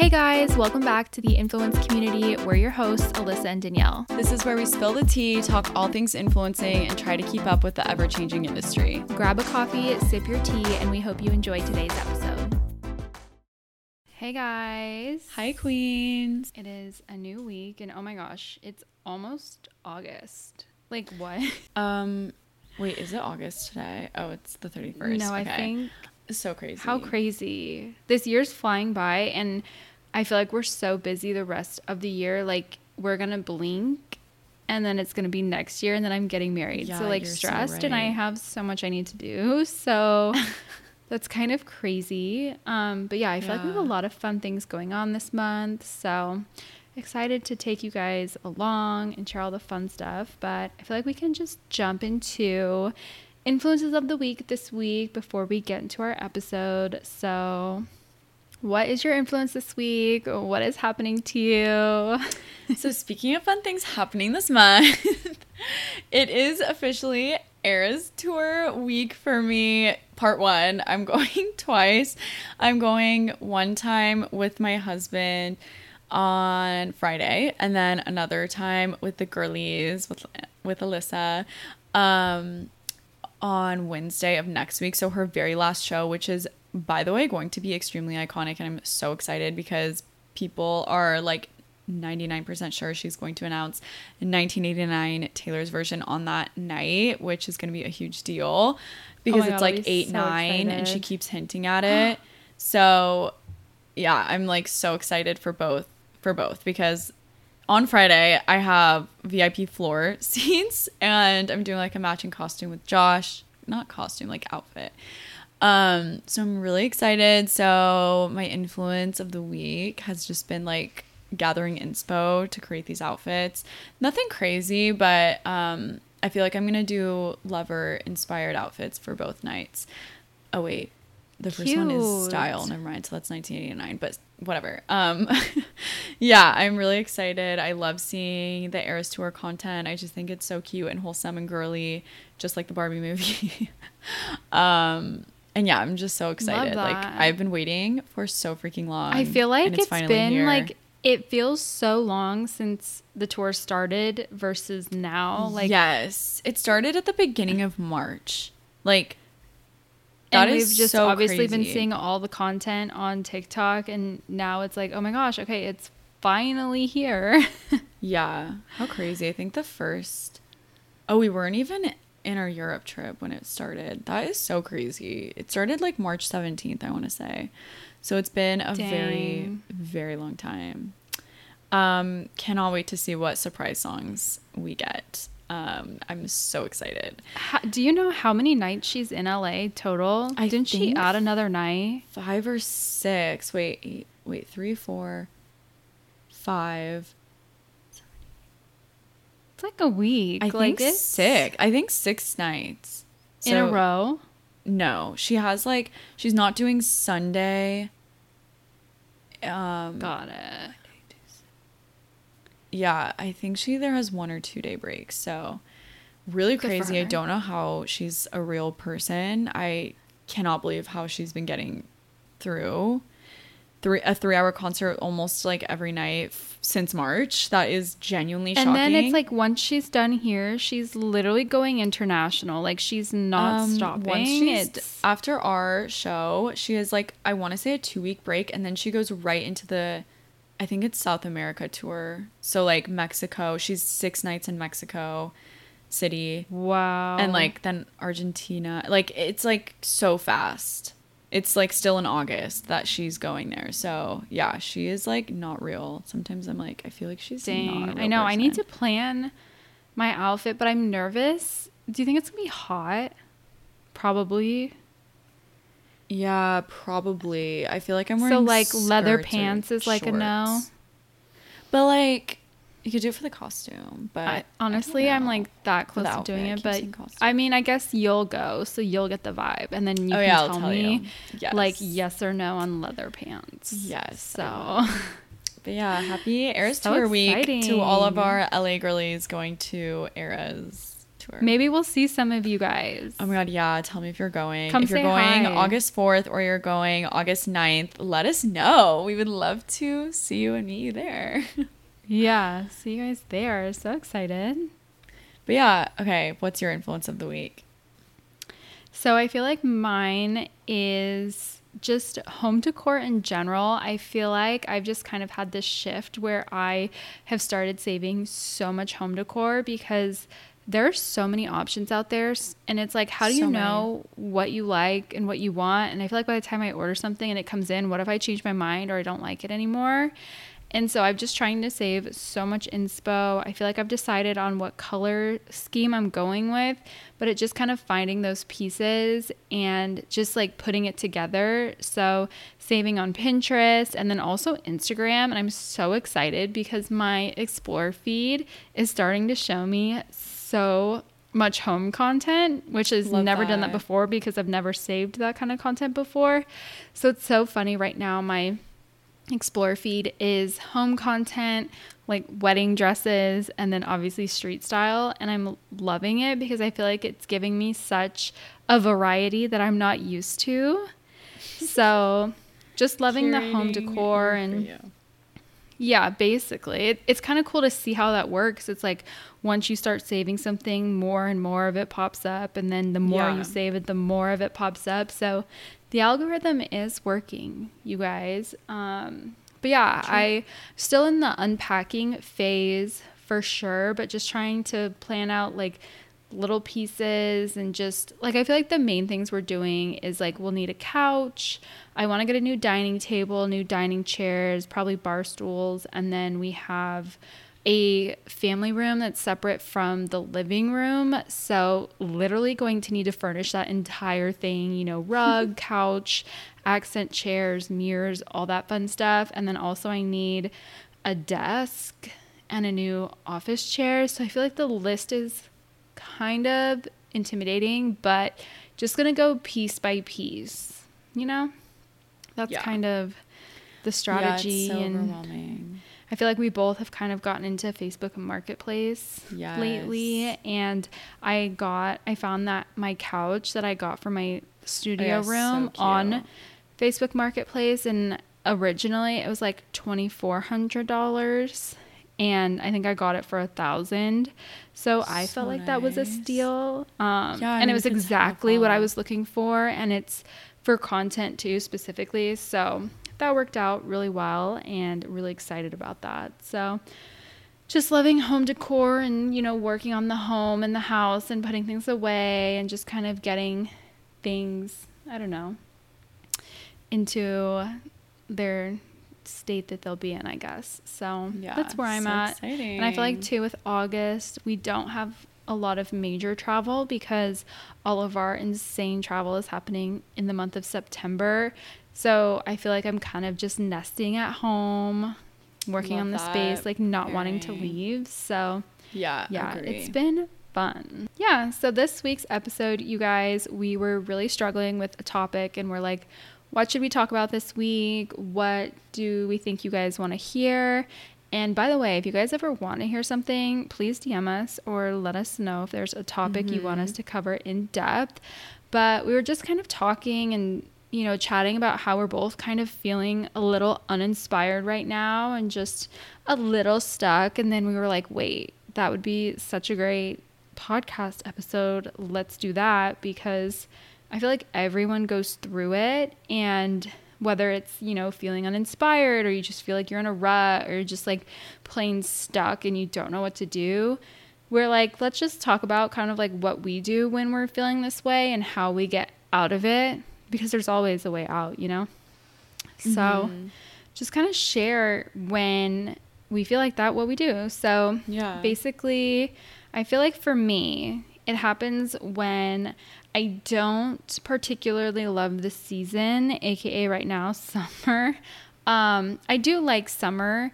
Hey guys, welcome back to the Influence Community. We're your hosts, Allysa and Danielle. This is where we spill the tea, talk all things influencing, and try to keep up with the ever changing industry. Grab a coffee, sip your tea, and we hope you enjoy today's episode. Hey guys. Hi, Queens. It is a new week, and oh my gosh, it's almost August. Like, what? Um, wait, is it August today? Oh, it's the 31st. No, I think So crazy. how crazy. This year's flying by, and I feel like we're so busy the rest of the year. Like, we're gonna blink. And then it's gonna be next year, and then I'm getting married. Yeah, so like you're so stressed, and I have so much I need to do. So that's kind of crazy. Um, but yeah, I feel like we have a lot of fun things going on this month. So excited to take you guys along and share all the fun stuff. But I feel like we can just jump into influences of the week this week before we get into our episode. So, what is your influence this week? What is happening to you? So, speaking of fun things happening this month, it is officially Eras Tour week for me. Part one. I'm going twice. I'm going one time with my husband on Friday, and then another time with the girlies with with Allysa. Um, on Wednesday of next week. So her very last show, which is by the way going to be extremely iconic and I'm so excited because people are like 99% sure she's going to announce 1989 Taylor's version on that night, which is going to be a huge deal because Oh it's God, like be 8 so 9 and she keeps hinting at it. so yeah, I'm like so excited for both for both because on Friday I have VIP floor seats and I'm doing like a matching costume with Josh, not costume, like outfit. Um so I'm really excited. So my influence of the week has just been like gathering inspo to create these outfits. Nothing crazy, but um I feel like I'm going to do lover inspired outfits for both nights. Oh wait, the first one is style. Never mind. So that's 1989, but whatever. Um, yeah, I'm really excited. I love seeing the Eras Tour content. I just think it's so cute and wholesome and girly, just like the Barbie movie. um, and yeah, I'm just so excited. Like. I've been waiting for so freaking long. I feel like it's finally been here. like it feels so long since the tour started versus now. Like yes, it started at the beginning of March. Like and that we've just so obviously been seeing all the content on TikTok and now it's like, oh my gosh, okay, it's finally here. Yeah. How crazy. I think the first Oh, we weren't even in our Europe trip when it started. That is so crazy. It started like March 17th, I want to say. So it's been a very Dang. very long time. Um cannot wait to see what surprise songs we get. Um I'm so excited. How, do you know how many nights she's in LA total? I Didn't she add another night? 5 or 6. Wait, eight, wait, three, four, five. It's like a week. I like think it's 6. I think 6 nights. in a row. No, she has like she's not doing Sunday. Um Got it. yeah, I think she either has one or two day breaks. So really Good crazy. I don't know how she's a real person. I cannot believe how she's been getting through three a 3-hour concert almost like every night f- since March. That is genuinely shocking. And shocking. then it's like once she's done here, she's literally going international. Like she's not Um, stopping. Once she's, it's after our show, she has like I want to say a two week break, and then she goes right into the, I think it's South America tour. So like Mexico, she's six nights in Mexico City, wow. and like then Argentina. Like it's like so fast. It's like still in August that she's going there. So yeah, she is like not real. Sometimes I'm like I feel like she's dang, real I know. I need to plan my outfit, but I'm nervous. Do you think it's gonna be hot? Probably. Yeah, probably. I feel like I'm wearing So, like, leather pants is, like, a no? But like, you could do it for the costume. But I, I honestly, I'm like that close to doing it, but. I mean, I guess you'll go, so you'll get the vibe, and then you oh can yeah, tell, tell me. Yes. like yes or no on leather pants. Yes, So. But yeah, happy Eras So Tour week to all of our LA girlies going to Eras tour. Maybe we'll see some of you guys. Oh my god, yeah. Tell me if you're going. Come if you're going hi. August 4th or you're going August 9th, let us know. We would love to see you and meet you there. Yeah, see you guys there. So excited. but yeah, okay. What's your influence of the week? So I feel like mine is just home decor in general. I feel like I've just kind of had this shift where I have started saving so much home decor because there are so many options out there and it's like how do you So know what you like and what you want and I feel like by the time I order something and it comes in what if I change my mind or I don't like it anymore and so I'm just trying to save so much inspo. I feel like I've decided on what color scheme I'm going with, but it just kind of finding those pieces and just like putting it together. So saving on Pinterest and then also Instagram. And I'm so excited because my explore feed is starting to show me so much home content, which has Love never done that that. before because I've never saved that kind of content before. So it's so funny right now. My explore feed is home content like wedding dresses and then obviously street style and i'm loving it because i feel like it's giving me such a variety that i'm not used to so just loving the home decor and. Yeah, basically. It, it's kind of cool to see how that works. It's like once you start saving something, more and more of it pops up. And then the more Yeah. you save it, the more of it pops up. So the algorithm is working, you guys. Um, but yeah, I still in the unpacking phase for sure, but just trying to plan out like little pieces and just like I feel like the main things we're doing is like we'll need a couch. I want to get a new dining table, new dining chairs, probably bar stools, and then we have a family room that's separate from the living room. So, literally going to need to furnish that entire thing, you know, rug, couch, accent chairs, mirrors, all that fun stuff. And then also I need a desk and a new office chair. So, I feel like the list is kind of intimidating, but just gonna go piece by piece, you know? That's Yeah. kind of the strategy. Yeah, so and overwhelming. I feel like we both have kind of gotten into Facebook Marketplace lately. And I got, I found that my couch that I got for my studio yeah, so room cute. on Facebook Marketplace. And originally it was like $2,400. And I think I got it for a thousand. So I felt So like that was a steal. Um, Yeah, and it was exactly what I was looking for. And it's for content too, specifically. So that worked out really well and really excited about that. So just loving home decor and, you know, working on the home and the house and putting things away and just kind of getting things, I don't know, into their state that they'll be in, I guess. So Yeah, that's where I'm so at. And I feel like too with August, we don't have a lot of major travel because all of our insane travel is happening in the month of September. So I feel like I'm kind of just nesting at home, working Love on the that space, like not wanting to leave. So Yeah, yeah, agree. it's been fun. Yeah, so this week's episode, you guys, we were really struggling with a topic and we're like, what should we talk about this week? What do we think you guys want to hear? And by the way, if you guys ever want to hear something, please DM us or let us know if there's a topic you want us mm-hmm. to cover in depth. But we were just kind of talking and you know, chatting about how we're both kind of feeling a little uninspired right now and just a little stuck. And then we were like, wait, that would be such a great podcast episode. Let's do that because I feel like everyone goes through it. And whether it's, you know, feeling uninspired or you just feel like you're in a rut or just like plain stuck and you don't know what to do, we're like, let's just talk about kind of like what we do when we're feeling this way and how we get out of it because there's always a way out, you know? So Mm-hmm. just kind of share when we feel like that, what we do. So Yeah. basically, I feel like for me, it happens when I don't particularly love the season, aka right now, summer. Um, I do like summer,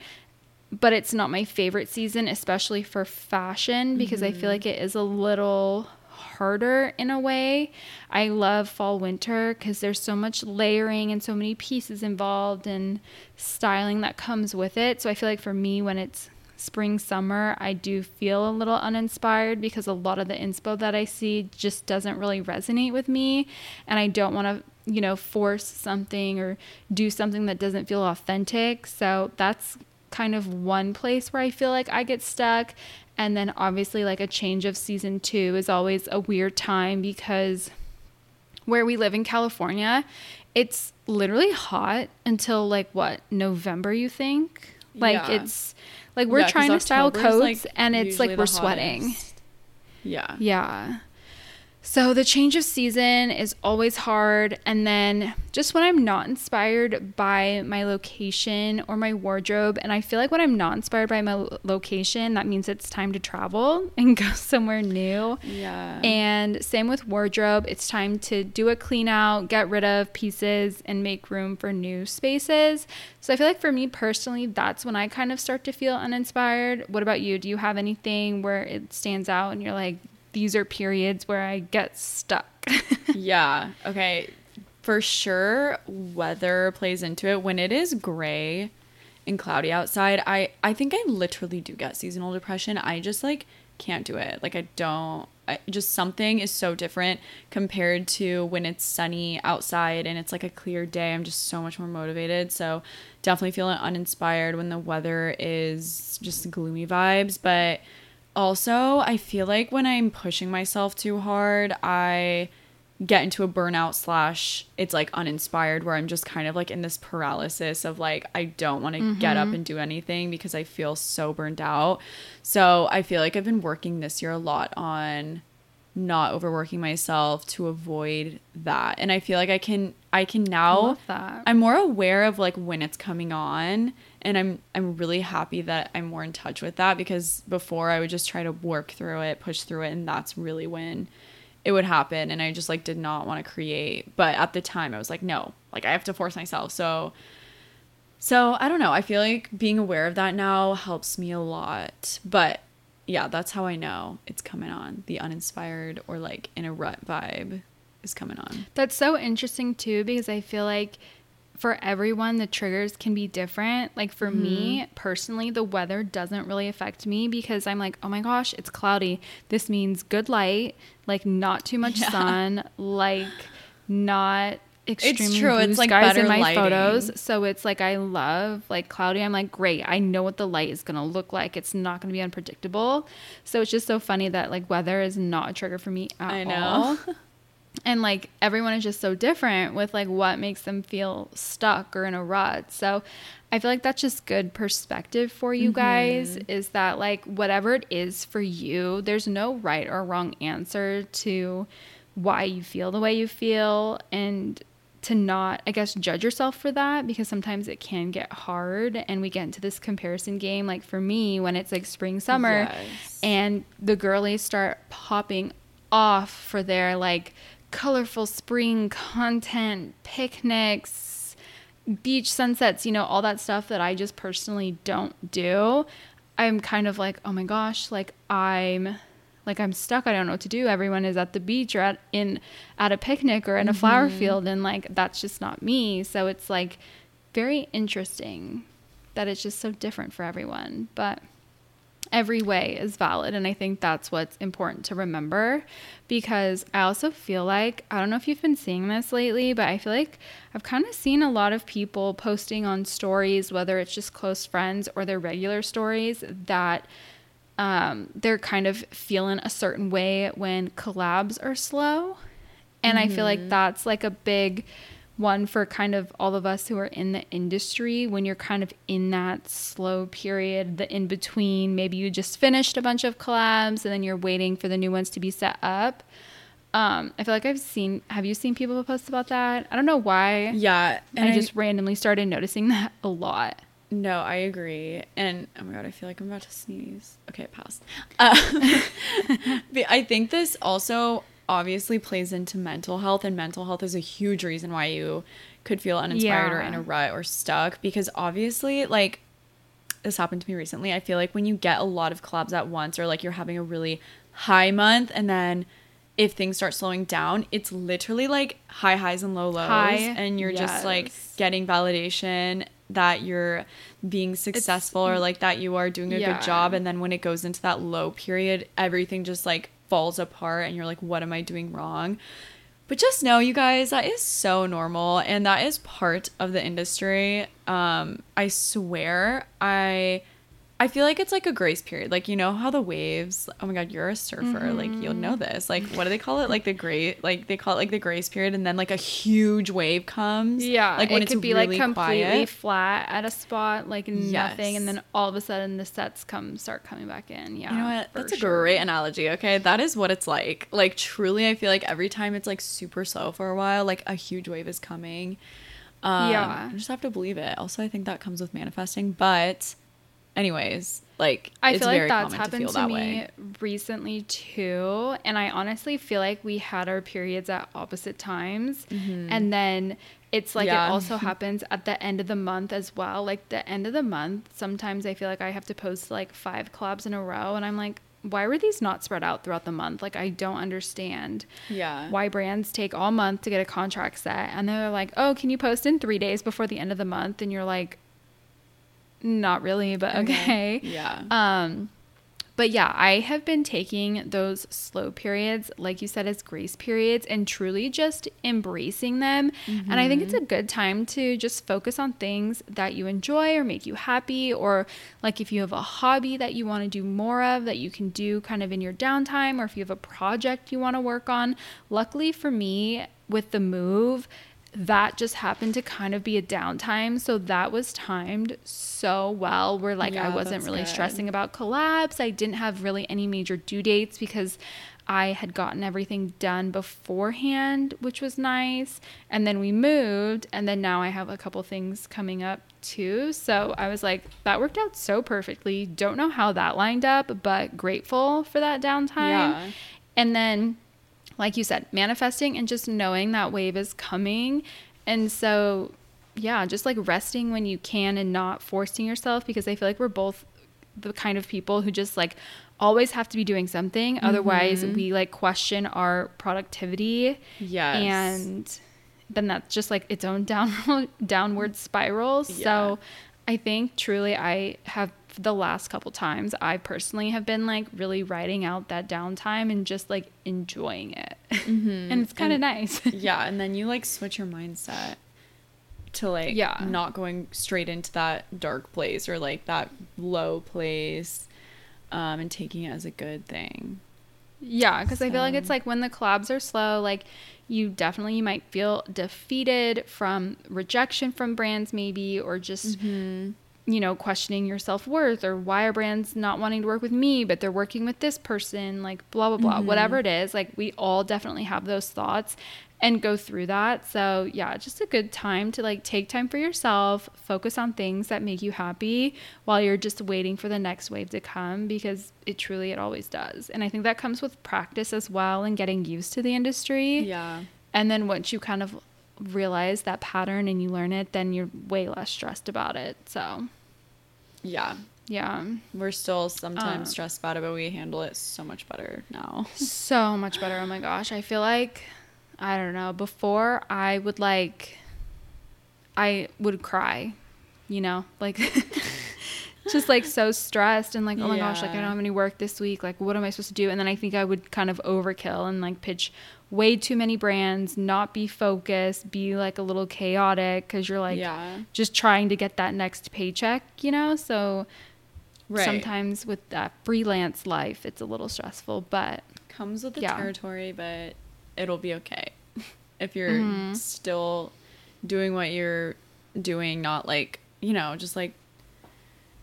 but it's not my favorite season, especially for fashion, because I feel like it is a little harder in a way. I love fall winter because there's so much layering and so many pieces involved and styling that comes with it. So I feel like for me, when it's spring summer I do feel a little uninspired because a lot of the inspo that I see just doesn't really resonate with me. And I don't want to you know force something or do something that doesn't feel authentic. So that's kind of one place where I feel like I get stuck. And then obviously like a change of season 2 is always a weird time because where we live in California it's literally hot until like what November you think? Like Yeah. it's like we're Yeah, trying to style coats like, and it's like we're sweating. hottest. Yeah. Yeah. So the change of season is always hard. And then just when I'm not inspired by my location or my wardrobe, and I feel like when I'm not inspired by my location, that means it's time to travel and go somewhere new. Yeah. And same with wardrobe, it's time to do a clean out, get rid of pieces, and make room for new spaces. So I feel like for me personally, that's when I kind of start to feel uninspired. What about you? Do you have anything where it stands out and you're like, these are periods where I get stuck? yeah. Okay. For sure, weather plays into it. When it is gray and cloudy outside, I I think I literally do get seasonal depression. I just like can't do it. Like I don't. I, just something is so different compared to when it's sunny outside and it's like a clear day. I'm just so much more motivated. So definitely feeling uninspired when the weather is just gloomy vibes, but also i feel like when i'm pushing myself too hard i get into a burnout slash it's like uninspired where i'm just kind of like in this paralysis of like i don't want to get up mm-hmm. and do anything because i feel so burned out. So i feel like i've been working this year a lot on not overworking myself to avoid that. And i feel like i can i can now. I'm more aware of like when it's coming on and I'm I'm really happy that I'm more in touch with that because before I would just try to work through it, push through it and that's really when it would happen and I just like did not want to create. But at the time I was like no, like I have to force myself. So so I don't know. I feel like being aware of that now helps me a lot. But yeah, that's how I know it's coming on. The uninspired or like in a rut vibe is coming on. That's so interesting too because I feel like for everyone the triggers can be different. Like for me mm-hmm. personally, the weather doesn't really affect me because I'm like, "Oh my gosh, it's cloudy. This means good light, like not too much Yeah. sun, like not extremely true, blue it's, like, skies in my lighting. photos. So it's like I love like cloudy. I'm like, great. I know what the light is gonna look like. It's not gonna be unpredictable. So it's just so funny that like weather is not a trigger for me at I know. all and like everyone is just so different with like what makes them feel stuck or in a rut. So i feel like that's just good perspective for you mm-hmm. guys is that like whatever it is for you there's no right or wrong answer to why you feel the way you feel. And to not i guess judge yourself for that because sometimes it can get hard and we get into this comparison game like for me when it's like spring summer Yes. and the girlies start popping off for their like colorful spring content picnics beach sunsets you know all that stuff that i just personally don't do. I'm kind of like oh my gosh like i'm like i'm stuck. I don't know what to do. Everyone is at the beach or at in at a picnic or in a flower mm-hmm. field and like that's just not me. So it's like very interesting that it's just so different for everyone. But every way is valid and i think that's what's important to remember. Because i also feel like i don't know if you've been seeing this lately but i feel like i've kind of seen a lot of people posting on stories whether it's just close friends or their regular stories that um, they're kind of feeling a certain way when collabs are slow. And i feel like that's like a big one for kind of all of us who are in the industry when you're kind of in that slow period, the in between. Maybe you just finished a bunch of collabs and then you're waiting for the new ones to be set up. Um, I feel like I've seen. Have you seen people post about that? I don't know why. Yeah, and I just randomly started noticing that a lot. no, I agree. And oh my god, I feel like I'm about to sneeze. Okay, it passed. Uh, I think this also obviously plays into mental health, and mental health is a huge reason why you could feel uninspired or in a rut or stuck. Because obviously, like this happened to me recently. I feel like when you get a lot of collabs at once, or like you're having a really high month, and then if things start slowing down, it's literally like high highs and low lows, High, and you're just like getting validation that you're being successful or like that you are doing a Yeah. good job and then when it goes into that low period everything just like falls apart and you're like what am I doing wrong? But just know you guys that is so normal and that is part of the industry. Um I swear I I feel like it's like a grace period. Like you know how the waves. Oh my god, you're a surfer. Like you'll know Mm-hmm. this. Like what do they call it? Like the great. Like they call it like the grace period, and then like a huge wave comes. Yeah, like when it it's could be really like completely quiet. flat at a spot, like nothing, and then all of a sudden the sets come start coming back in. Yeah, You know what? That's a great analogy. Okay, that is what it's like. Like truly, I feel like every time it's like super slow for a while, like a huge wave is coming. Um, Yeah. you just have to believe it. Also, I think that comes with manifesting. But, anyways, like I feel like that's happened to to, that me way. recently too. And I honestly feel like we had our periods at opposite times. And then it's like Mm-hmm. Yeah. it also happens at the end of the month as well. Like the end of the month, sometimes I feel like I have to post like five collabs in a row. And I'm like, why were these not spread out throughout the month? Like, I don't understand Yeah. why brands take all month to get a contract set. And then they're like, oh, can you post in three days before the end of the month? And you're like, not really, but okay. Yeah. Um, but yeah, I have been taking those slow periods, like you said, as grace periods, and truly just embracing them. And I think it's a good time to just focus on things that you enjoy or make you happy, or like if you have a hobby that you want to do more of that you can do kind of in your downtime, or if you have a project you want to work on. Luckily for me, with the move, that just happened to kind of be a downtime. So that was timed so well. Where like I wasn't really good. stressing about collabs. I didn't have really any major due dates because I had gotten everything done beforehand, which was nice. And then we moved, and then now I have a couple things coming up too. So I was like, that worked out so perfectly. Don't know how that lined up, but grateful for that downtime. Yeah. And then like you said, manifesting and just knowing that wave is coming. And so, yeah, just like resting when you can and not forcing yourself because I feel like we're both the kind of people who just like always have to be doing something. Mm-hmm. Otherwise, we like question our productivity. Yes. And then that's just like its own down downward spiral. Yeah. So I think truly I have the last couple times I personally have been like really writing out that downtime and just like enjoying it. and it's kind of nice. yeah, and then you like switch your mindset to like Yeah. not going straight into that dark place or like that low place um and taking it as a good thing. Yeah, because I feel like it's like when the collabs are slow, like you definitely you might feel defeated from rejection from brands, maybe, or just you know questioning your self worth or why are brands not wanting to work with me, but they're working with this person, like blah blah blah, whatever mm-hmm. it is. Like we all definitely have those thoughts and go through that. So yeah, just a good time to like take time for yourself, focus on things that make you happy while you're just waiting for the next wave to come because it truly it always does. And I think that comes with practice as well and getting used to the industry. Yeah. And then once you kind of realize that pattern and you learn it, then you're way less stressed about it. So, Yeah. yeah. We're still sometimes Um, stressed about it, but we handle it so much better now. so much better. Oh my gosh. I feel like I don't know. Before I would like I would cry, you know, like just like so stressed and like, oh my gosh, like I don't have any work this week. Like what am I supposed to do? And then I think I would kind of overkill and like pitch way too many brands, not be focused, be like a little chaotic cuz you're like yeah. just trying to get that next paycheck, you know? So Right. sometimes with that freelance life, it's a little stressful, but comes with the Yeah. territory, but it'll be okay. If you're Mm-hmm. still doing what you're doing, not like, you know, just like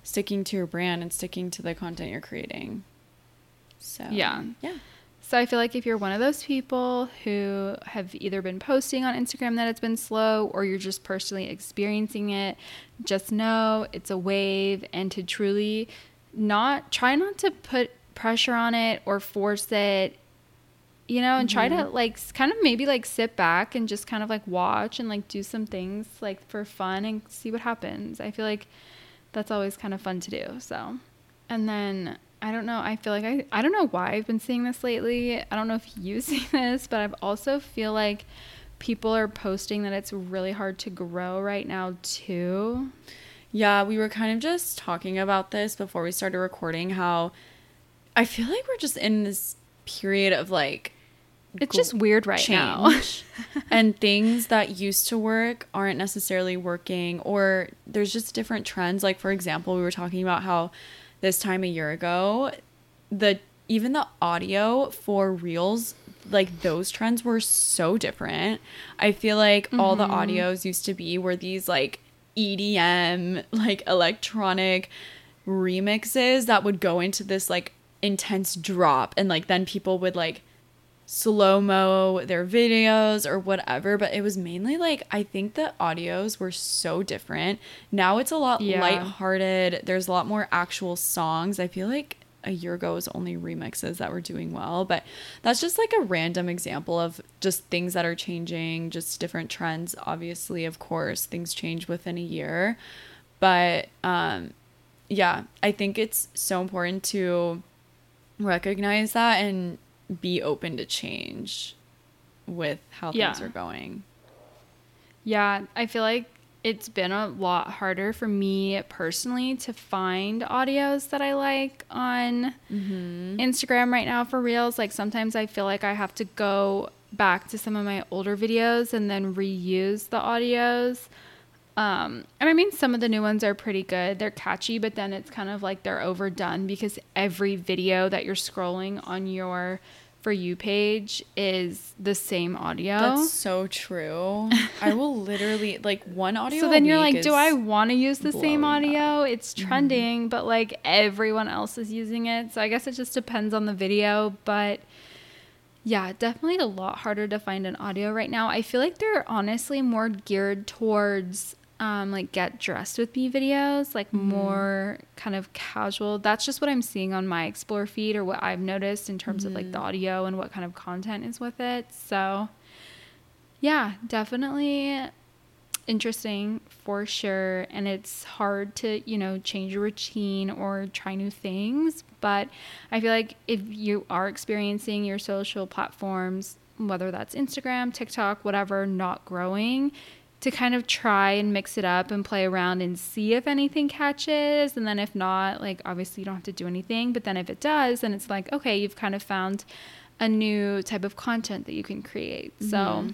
sticking to your brand and sticking to the content you're creating. So, Yeah. Yeah. So I feel like if you're one of those people who have either been posting on Instagram that it's been slow or you're just personally experiencing it, just know it's a wave and to truly not try not to put pressure on it or force it you know and try to mm-hmm. like kind of maybe like sit back and just kind of like watch and like do some things like for fun and see what happens i feel like that's always kind of fun to do so and then i don't know i feel like i i don't know why i've been seeing this lately i don't know if you see this but i've also feel like people are posting that it's really hard to grow right now too. Yeah, we were kind of just talking about this before we started recording how I feel like we're just in this period of like it's just weird right now. and things that used to work aren't necessarily working or there's just different trends. Like for example, we were talking about how this time a year ago, the even the audio for reels like those trends were so different. I feel like mm-hmm. all the mm-hmm. audios used to be were these like EDM, like electronic remixes that would go into this like intense drop and like then people would like slow mo their videos or whatever but it was mainly like i think the audios were so different. Now it's a lot yeah. lighthearted. There's a lot more actual songs. I feel like a year ago was only remixes that were doing well but that's just like a random example of just things that are changing just different trends obviously of course things change within a year. But um yeah i think it's so important to recognize that and be open to change with how yeah. things are going yeah i feel like it's been a lot harder for me personally to find audios that I like on mm-hmm. Instagram right now for reels. Like sometimes I feel like I have to go back to some of my older videos and then reuse the audios. Um, and I mean, some of the new ones are pretty good. They're catchy, but then it's kind of like they're overdone because every video that you're scrolling on your for you page is the same audio. That's so true. I will literally like one audio. So then you're like, do I want to use the same audio? Up. It's mm-hmm. trending, mm-hmm. but like everyone else is using it. So I guess it just depends on the video, but yeah, definitely a lot harder to find an audio right now. I feel like they're honestly more geared towards um, like get dressed with me videos, like mm-hmm. more kind of casual. That's just what I'm seeing on my explore feed or what I've noticed in terms mm-hmm. of like the mm-hmm. audio and what kind of content is with it. So, yeah, definitely interesting for sure. And it's hard to, you know, change your routine or try new things. But I feel like if you are experiencing your social platforms, whether that's Instagram, TikTok, whatever, not growing, to kind of try and mix it up and play around and see if anything catches. And then if not, like obviously you don't have to do anything. But then if it does, then it's like, okay, you've kind of found a new type of content that you can create. Mm-hmm. So,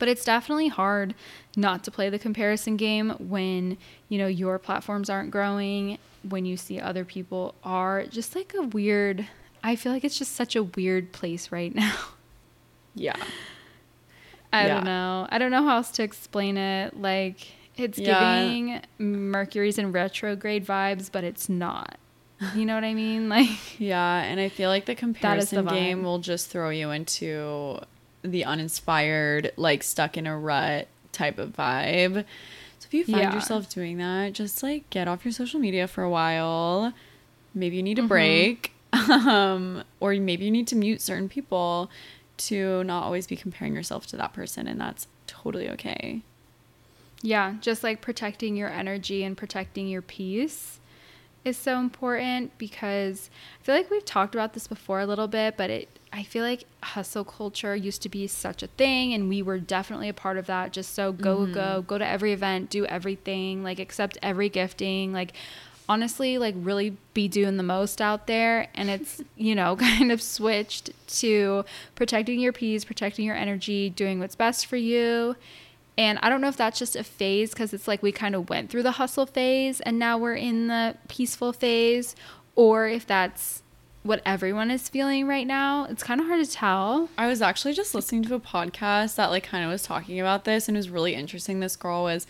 but it's definitely hard not to play the comparison game when, you know, your platforms aren't growing, when you see other people are. Just like a weird, I feel like it's just such a weird place right now. Yeah. I yeah. don't know. I don't know how else to explain it. Like it's yeah. giving Mercury's in retrograde vibes, but it's not. You know what I mean? Like Yeah, and I feel like the comparison the game will just throw you into the uninspired, like stuck in a rut type of vibe. So if you find yeah. yourself doing that, just like get off your social media for a while. Maybe you need a mm-hmm. break. Um, or maybe you need to mute certain people to not always be comparing yourself to that person, and that's totally okay. Yeah, just like protecting your energy and protecting your peace is so important because I feel like we've talked about this before a little bit, but it I feel like hustle culture used to be such a thing and we were definitely a part of that. Just so go mm-hmm. go, go to every event, do everything, like accept every gifting, like honestly like really be doing the most out there. And it's you know kind of switched to protecting your peace protecting your energy doing what's best for you. And i don't know if that's just a phase because it's like we kind of went through the hustle phase and now we're in the peaceful phase or if that's what everyone is feeling right now. It's kind of hard to tell. I was actually just listening to a podcast that like kind of was talking about this and it was really interesting. This girl was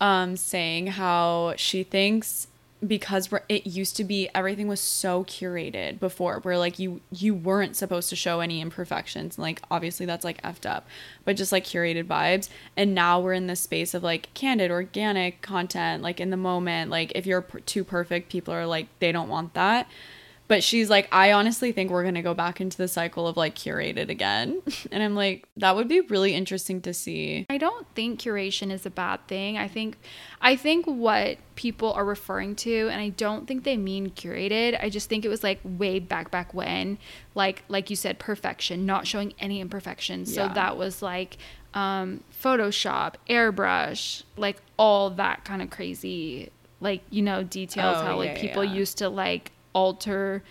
um, saying how she thinks because it used to be everything was so curated before where like you you weren't supposed to show any imperfections. Like obviously that's like effed up but just like curated vibes. And now we're in this space of like candid organic content like in the moment. Like if you're too perfect people are like they don't want that But she's like, I honestly think we're gonna go back into the cycle of like curated again. And I'm like, that would be really interesting to see. I don't think curation is a bad thing. I think I think what people are referring to and I don't think they mean curated. I just think it was like way back back when like like you said perfection, not showing any imperfections. So Yeah. that was like um Photoshop, airbrush, like all that kind of crazy like you know details Oh, how like yeah, people yeah. used to like alter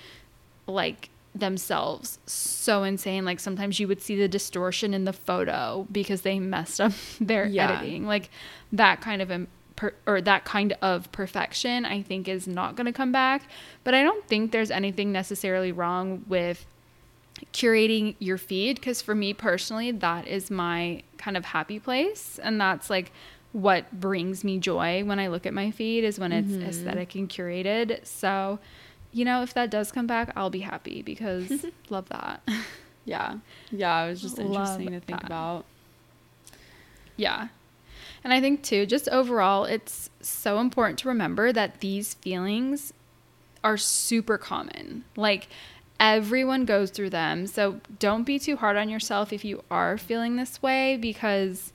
like themselves. So insane. Like sometimes you would see the distortion in the photo because they messed up their Yeah. editing. Like that kind of im- per- or that kind of perfection i think is not going to come back. But i don't think there's anything necessarily wrong with curating your feed because for me personally that is my kind of happy place. And that's like what brings me joy when i look at my feed is when it's mm-hmm. aesthetic and curated. So you know if that does come back i'll be happy because love that Yeah. Yeah, it was just Love interesting to think that. about. Yeah. And I think too, just overall, it's so important to remember that these feelings are super common. Like everyone goes through them. So don't be too hard on yourself if you are feeling this way because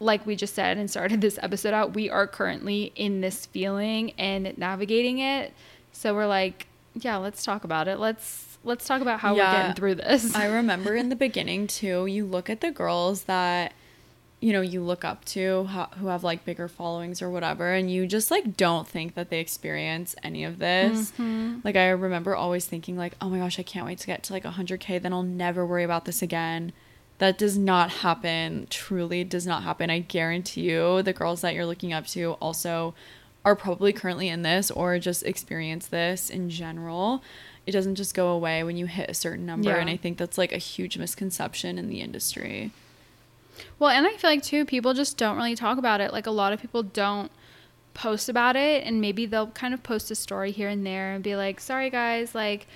like we just said and started this episode out, we are currently in this feeling and navigating it. So we're like, yeah, let's talk about it. Let's let's talk about how we're Yeah. getting through this. I remember in the beginning too, you look at the girls that you know you look up to who have like bigger followings or whatever and you just like don't think that they experience any of this mm-hmm. like i remember always thinking like oh my gosh i can't wait to get to like 100k then i'll never worry about this again that does not happen truly does not happen i guarantee you the girls that you're looking up to also are probably currently in this or just experience this in general it doesn't just go away when you hit a certain number Yeah. and i think that's like a huge misconception in the industry Well, and I feel like too, people just don't really talk about it. Like a lot of people don't post about it, and maybe they'll kind of post a story here and there and be like, "Sorry guys, like."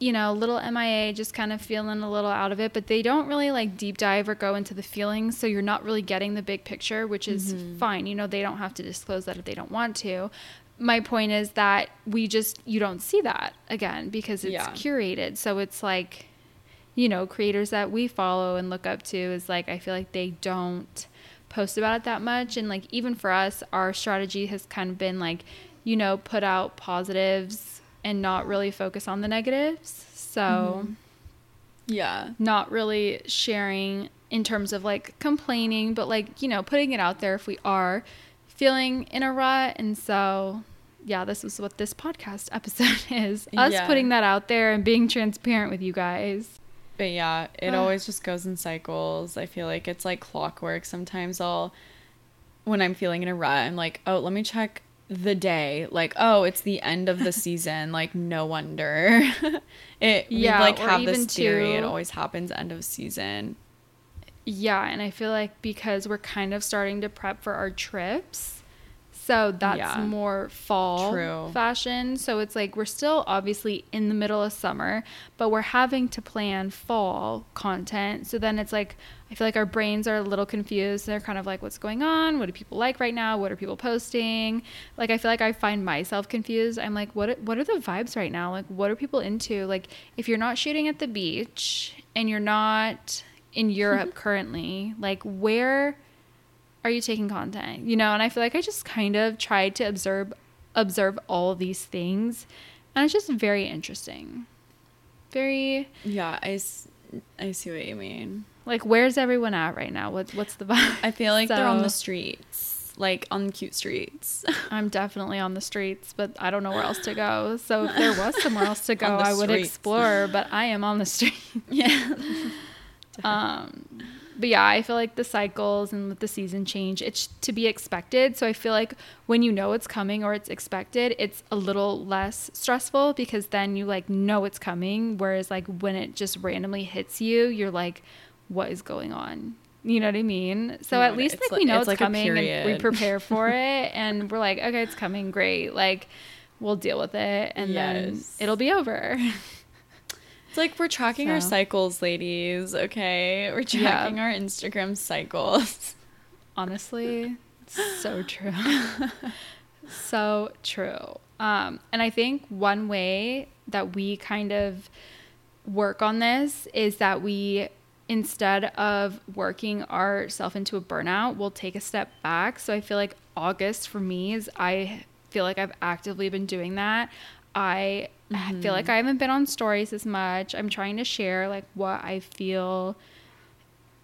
You know, little MIA, just kind of feeling a little out of it, but they don't really like deep dive or go into the feelings. So you're not really getting the big picture, which is mm-hmm. fine. You know, they don't have to disclose that if they don't want to. My point is that we just, you don't see that again because it's Yeah. curated. So it's like, you know, creators that we follow and look up to is like I feel like they don't post about it that much and like even for us our strategy has kind of been like you know put out positives and not really focus on the negatives. So yeah not really sharing in terms of like complaining but like you know putting it out there if we are feeling in a rut and so yeah this is what this podcast episode is us Yeah. putting that out there and being transparent with you guys But yeah, it Ah. always just goes in cycles. I feel like it's like clockwork. Sometimes I'll, when I'm feeling in a rut, I'm like, oh, let me check the day. Like, oh, it's the end of the season. Like, no wonder. it Yeah, like have this theory. It always happens end of season. Yeah, and I feel like because we're kind of starting to prep for our trips, so that's Yeah. more fall True. fashion. So it's like we're still obviously in the middle of summer, but we're having to plan fall content. So then it's like I feel like our brains are a little confused. They're kind of like, what's going on? What do people like right now? What are people posting? Like I feel like I find myself confused. I'm like, what what are the vibes right now? Like what are people into? Like if you're not shooting at the beach and you're not in Europe mm-hmm. currently, like where are you taking content? You know, and I feel like I just kind of tried to observe observe all these things, and it's just very interesting. Very Yeah, i, I see what you mean. Like where's everyone at right now? What's what's the vibe? I feel like they're on the streets, like on cute streets. I'm definitely on the streets, but I don't know where else to go. So if there was somewhere else to go, I would streets. explore. But I am on the street. yeah. um but yeah i feel like the cycles and with the season change it's to be expected so i feel like when you know it's coming or it's expected it's a little less stressful because then you like know it's coming whereas like when it just randomly hits you you're like what is going on you know what i mean so at least like we know it's it's, like coming and we prepare for it and we're like okay it's coming great like we'll deal with it and then it'll be over It's like we're tracking our cycles, ladies. Okay, we're tracking our Instagram cycles. Honestly, so true. So true. Um, and I think one way that we kind of work on this is that we instead of working ourselves into a burnout, we'll take a step back. So I feel like August for me is I feel like I've actively been doing that. I mm-hmm. feel like I haven't been on stories as much. I'm trying to share like what I feel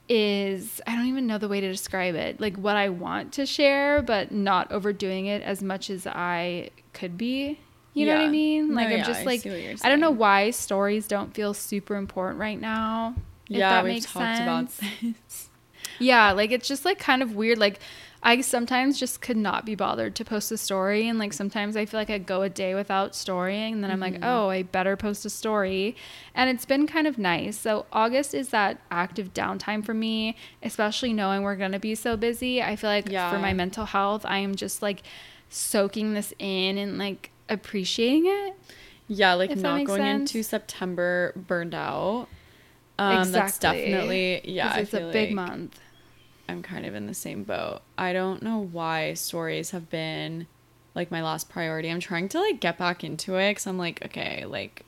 is I don't even know the way to describe it. Like what I want to share, but not overdoing it as much as I could be. You yeah. know what I mean? Like no, I'm yeah, just like I, I, don't know why stories don't feel super important right now. Yeah, we've makes talked sense. about this. yeah, like it's just like kind of weird. Like I sometimes just could not be bothered to post a story. And like sometimes I feel like I go a day without storying. And then I'm like, mm-hmm. oh, I better post a story. And it's been kind of nice. So August is that active downtime for me, especially knowing we're going to be so busy. I feel like yeah. for my mental health, I am just like soaking this in and like appreciating it. Yeah, like not going sense. into September burned out. Um, exactly. That's definitely yeah. It's a big like, month. I'm kind of in the same boat. I don't know why stories have been like my last priority. I'm trying to like get back into it because I'm like, okay, like,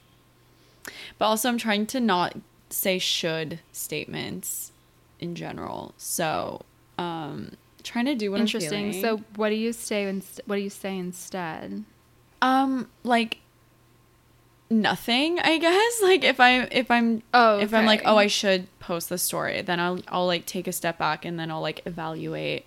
but also I'm trying to not say should statements in general. So, um, trying to do what Interesting. So, what do you say? Inst- what do you say instead? Um, like nothing i guess like if i if i'm oh okay. if i'm like oh i should post the story then i'll i'll like take a step back and then i'll like evaluate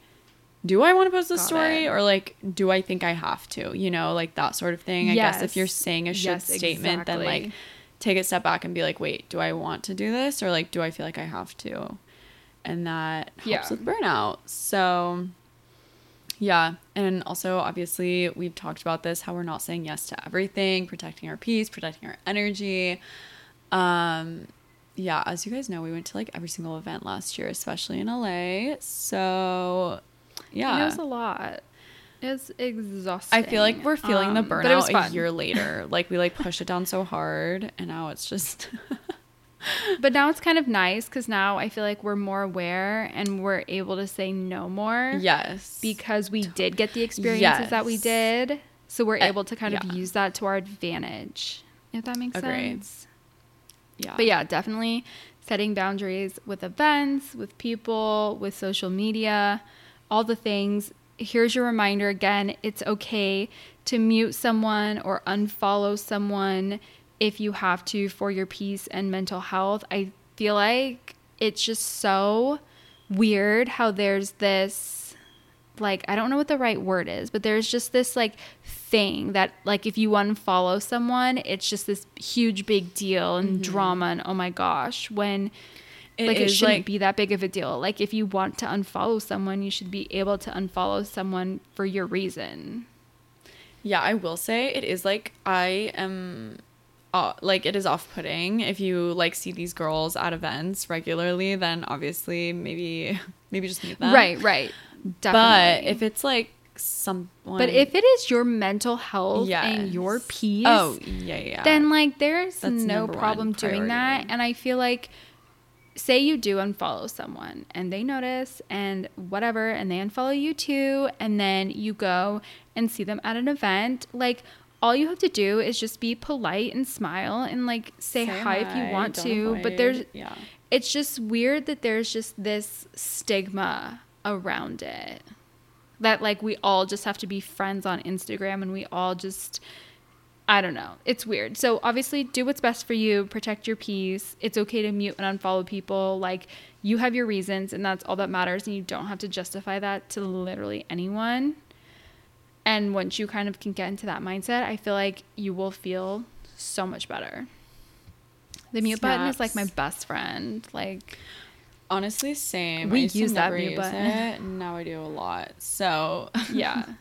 do i want to post the story it. or like do i think i have to you know like that sort of thing i guess if you're saying a should yes, statement exactly. then like take a step back and be like wait do i want to do this or like do i feel like i have to and that helps yeah. with burnout so yeah. And also, obviously, we've talked about this how we're not saying yes to everything, protecting our peace, protecting our energy. Um, yeah, as you guys know, we went to like every single event last year, especially in LA. So, yeah. It was a lot. It's exhausting. I feel like we're feeling um, the burnout a year later. like we like push it down so hard, and now it's just but now it's kind of nice because now I feel like we're more aware and we're able to say no more. Yes. Because we did get the experiences yes. that we did. So we're uh, able to kind of yeah. use that to our advantage. If that makes Agree. sense. Yeah. But yeah, definitely setting boundaries with events, with people, with social media, all the things. Here's your reminder again it's okay to mute someone or unfollow someone if you have to for your peace and mental health. I feel like it's just so weird how there's this like I don't know what the right word is, but there's just this like thing that like if you unfollow someone, it's just this huge big deal and mm-hmm. drama and oh my gosh, when it like it shouldn't like, be that big of a deal. Like if you want to unfollow someone, you should be able to unfollow someone for your reason. Yeah, I will say it is like I am uh, like it is off-putting. If you like see these girls at events regularly then obviously maybe maybe just meet them. Right right. Definitely. but if it's like someone but if it is your mental health yes. and your peace oh yeah yeah then like there's That's no problem doing that. And i feel like say you do unfollow someone and they notice and whatever and they unfollow you too and then you go and see them at an event like all you have to do is just be polite and smile and like say, say hi, hi, if you want to. Avoid. But there's, yeah, it's just weird that there's just this stigma around it that like we all just have to be friends on Instagram and we all just I don't know. It's weird. So obviously do what's best for you, protect your peace. It's okay to mute and unfollow people. Like you have your reasons and that's all that matters and you don't have to justify that to literally anyone. And once you kind of can get into that mindset, I feel like you will feel so much better. The mute Snaps. button is like my best friend. Like honestly, same. We use that mute button. It. Now I do a lot. So yeah.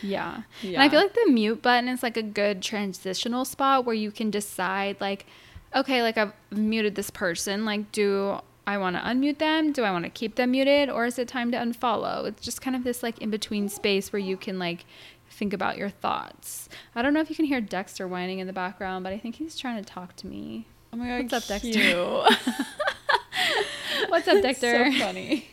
Yeah. yeah. And I feel like the mute button is like a good transitional spot where you can decide like, okay, like I've muted this person. Like, do I want to unmute them? Do I want to keep them muted? Or is it time to unfollow? It's just kind of this like in between space where you can like think about your thoughts. I don't know if you can hear Dexter whining in the background, but I think he's trying to talk to me. Oh my god, what's up, Dexter? what's up, Dexter? so funny.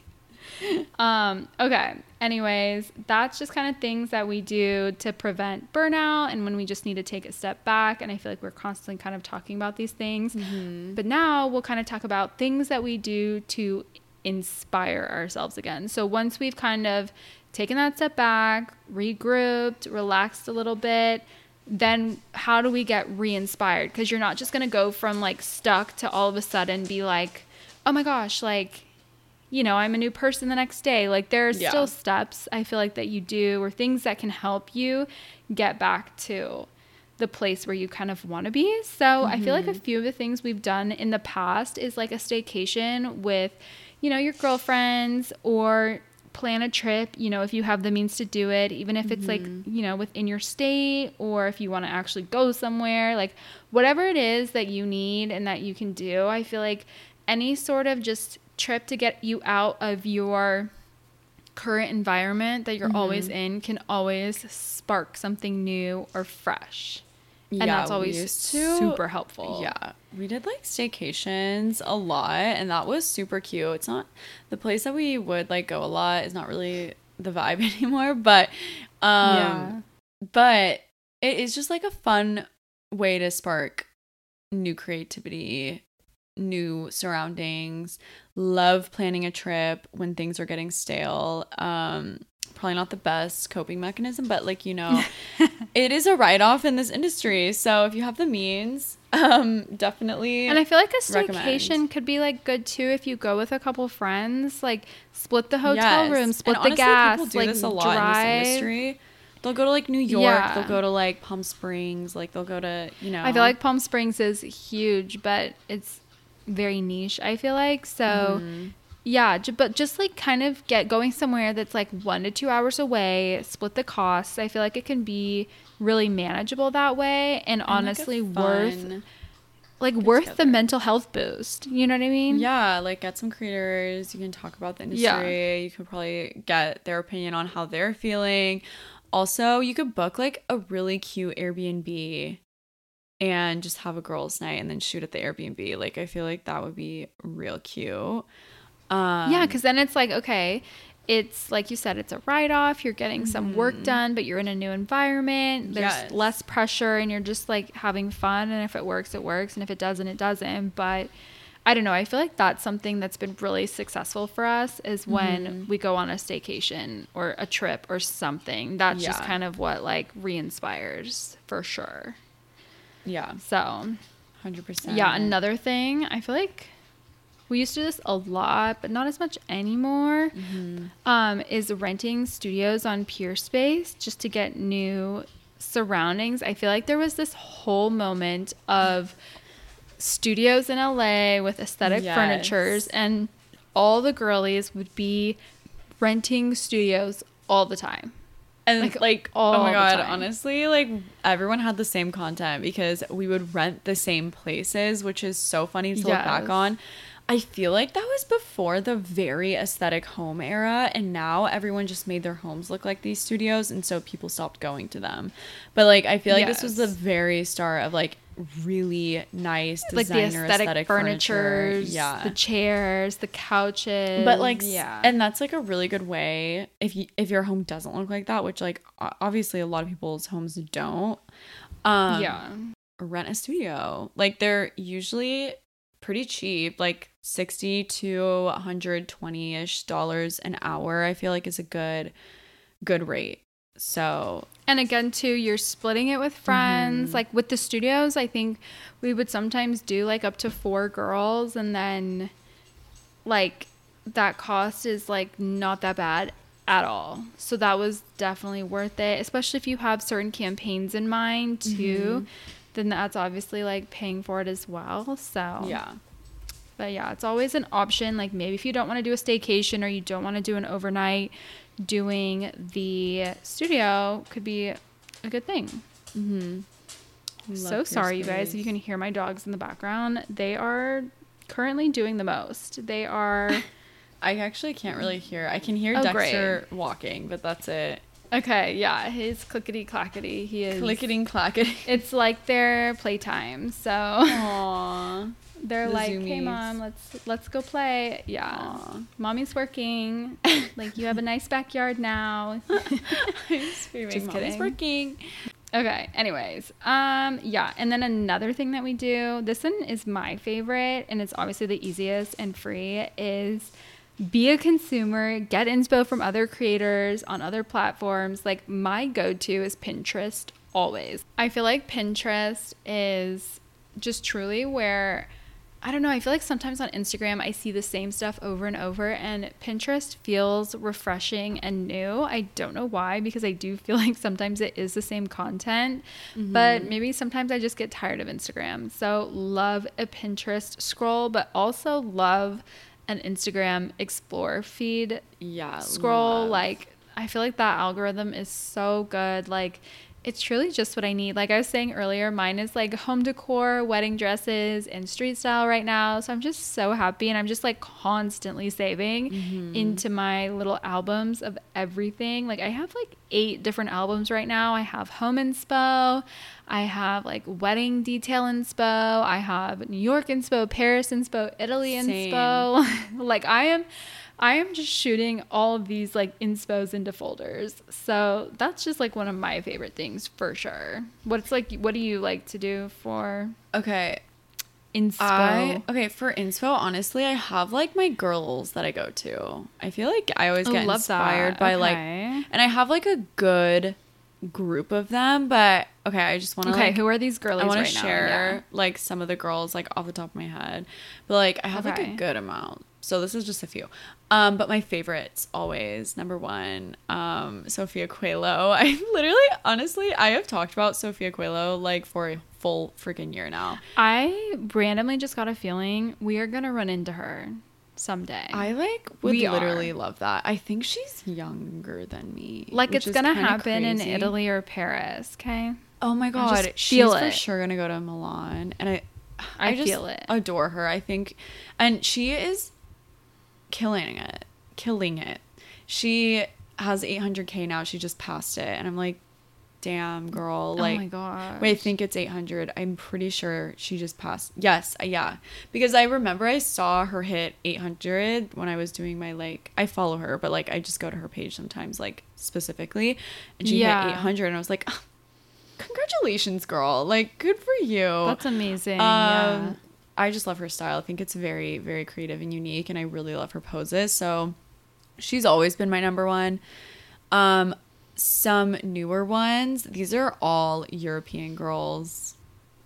um, okay. Anyways, that's just kind of things that we do to prevent burnout and when we just need to take a step back. And I feel like we're constantly kind of talking about these things. Mm-hmm. But now we'll kind of talk about things that we do to inspire ourselves again. So once we've kind of taken that step back, regrouped, relaxed a little bit, then how do we get re-inspired because you're not just going to go from like stuck to all of a sudden be like oh my gosh like you know i'm a new person the next day. Like there are Yeah. still steps i feel like that you do or things that can help you get back to the place where you kind of want to be. So i feel like a mm-hmm. few of the things we've done in the past is like a staycation with you know your girlfriends or plan a trip you know if you have the means to do it even if it's like mm-hmm. you know within your state or if you want to actually go somewhere like whatever it is that you need and that you can do i feel like any sort of just trip to get you out of your current environment that you're always in can always spark something new or fresh and that's always to- super helpful Yeah, we did like staycations a lot, and that was super cute. It's not the place that we would like go a lot is not really the vibe anymore, but um, Yeah. but it is just like a fun way to spark new creativity, new surroundings. Love planning a trip when things are getting stale. Um, probably not the best coping mechanism, but like you know, it is a write off in this industry. So if you have the means, um, definitely. And I feel like a recommend. staycation could be like good too if you go with a couple friends, like split the hotel Yes. room, split And the honestly, gas, People do like this a lot drive. in this industry. They'll go to like New York. Yeah. They'll go to like Palm Springs. Like they'll go to you know. I feel like Palm Springs is huge, but it's very niche. I feel like so. Mm-hmm. Yeah, j- but just like kind of get going somewhere that's like one to two hours away, split the costs. I feel like it can be really manageable that way, and, And, like, honestly worth like get worth the mental health boost. You know what I mean? Yeah, like get some creators. You can talk about the industry. Yeah. You can probably get their opinion on how they're feeling. Also, you could book like a really cute Airbnb and just have a girls' night and then shoot at the Airbnb. Like I feel like that would be real cute. Um, Yeah, because then it's like, okay, it's like you said, it's a write off. You're getting some work done, but you're in a new environment. There's Mm-hmm. Yes. less pressure, and you're just like having fun. And if it works, it works. And if it doesn't, it doesn't. But I don't know. I feel like that's something that's been really successful for us is when Mm-hmm. we go on a staycation or a trip or something. That's just kind of what like re inspires for sure. Yeah, So hundred percent. yeah, another thing, I feel like we used to do this a lot, but not as much anymore. Um, is renting studios on Peerspace just to get new surroundings. I feel like there was this whole moment of studios in LA with aesthetic Yes. furnitures, and all the girlies would be renting studios all the time. And Like, like, all oh my god, honestly, like everyone had the same content because we would rent the same places, which is so funny to look back on. I feel like that was before the very aesthetic home era, and now everyone just made their homes look like these studios, and so people stopped going to them. But like, I feel like this was the very start of like really nice like the designer aesthetic, furniture. yeah, the chairs, the couches. but like yeah, and that's like a really good way if you if your home doesn't look like that which like obviously a lot of people's homes don't um yeah, rent a studio. Like they're usually pretty cheap like 60 to 120ish dollars an hour i feel like is a good good rate. So and again too, you're splitting it with friends. Mm-hmm. Like with the studios, I think we would sometimes do like up to four girls, and then like that cost is like not that bad at all. So that was definitely worth it, especially if you have certain campaigns in mind too. Mm-hmm. Then that's obviously like paying for it as well. So yeah But yeah, it's always an option. Like maybe if you don't want to do a staycation or you don't want to do an overnight, doing the studio could be a good thing. mm-hmm. so sorry, you guys, if you can hear my dogs in the background. They are currently doing the most. They are i actually can't really hear i can hear Oh, dexter walking but that's it okay. Yeah, his clickety clackety. He is clicketing clacketing It's like their playtime. So Aww. They're The like, "Hey, mom, let's let's go play." Yeah, Aw. mommy's working. like, you have a nice backyard now. I'm screaming. Just Mommy's kidding. working. Okay, anyways. Um yeah, and then another thing that we do, this one is my favorite and it's obviously the easiest and free is be a consumer, get inspo from other creators on other platforms. Like my go-to is Pinterest always. I feel like Pinterest is just truly where I don't know. I feel like sometimes on Instagram I see the same stuff over and over, and Pinterest feels refreshing and new. I don't know why, because I do feel like sometimes it is the same content, but mm-hmm. maybe sometimes I just get tired of Instagram. So, love a Pinterest scroll, but also love an Instagram explore feed Yeah. scroll love. like i feel like that algorithm is so good like it's truly just what i need. Like i was saying earlier mine is like home decor wedding dresses and street style right now. So i'm just so happy and i'm just like constantly saving Mm-hmm. into my little albums of everything. Like i have like eight different albums right now. I have home inspo i have like wedding detail inspo i have new york inspo paris inspo italy Same. inspo like I am I am just shooting all of these like inspos into folders. So that's just like one of my favorite things for sure. What's like what do you like to do for Okay. inspo? I okay for inspo. Honestly, I have like my girls that I go to. I feel like I always Oh, get inspired that. by like, and I have like a good group of them. But okay, I just want to okay, like, who are these girlies I want right to share like some of the girls like off the top of my head, but like I have like a good amount. So this is just a few. Um, but my favorites always number one, um, Sophia Coelho. I literally, honestly, I have talked about Sophia Coelho like for a full freaking year now. I randomly just got a feeling we are gonna run into her someday. I like would We literally are. love that. I think she's younger than me. like it's gonna happen in. Italy or Paris, okay? Oh my god, she's feel for sure gonna go to Milan, and I, I just feel it. Adore her. I think, and she is killing it, killing it. She has 800k now. She just passed it, and I'm like, damn girl. Like, oh my god. Wait, I think it's 800. I'm pretty sure she just passed. Yes, uh, yeah. Because I remember I saw her hit 800 when I was doing my like I follow her, but like I just go to her page sometimes like specifically and she Yeah. hit 800 and I was like, "Ah, "Congratulations, girl. Like good for you." That's amazing. um yeah. I just love her style. I think it's very very creative and unique and I really love her poses. So she's always been my number one. Um some newer ones. These are all European girls.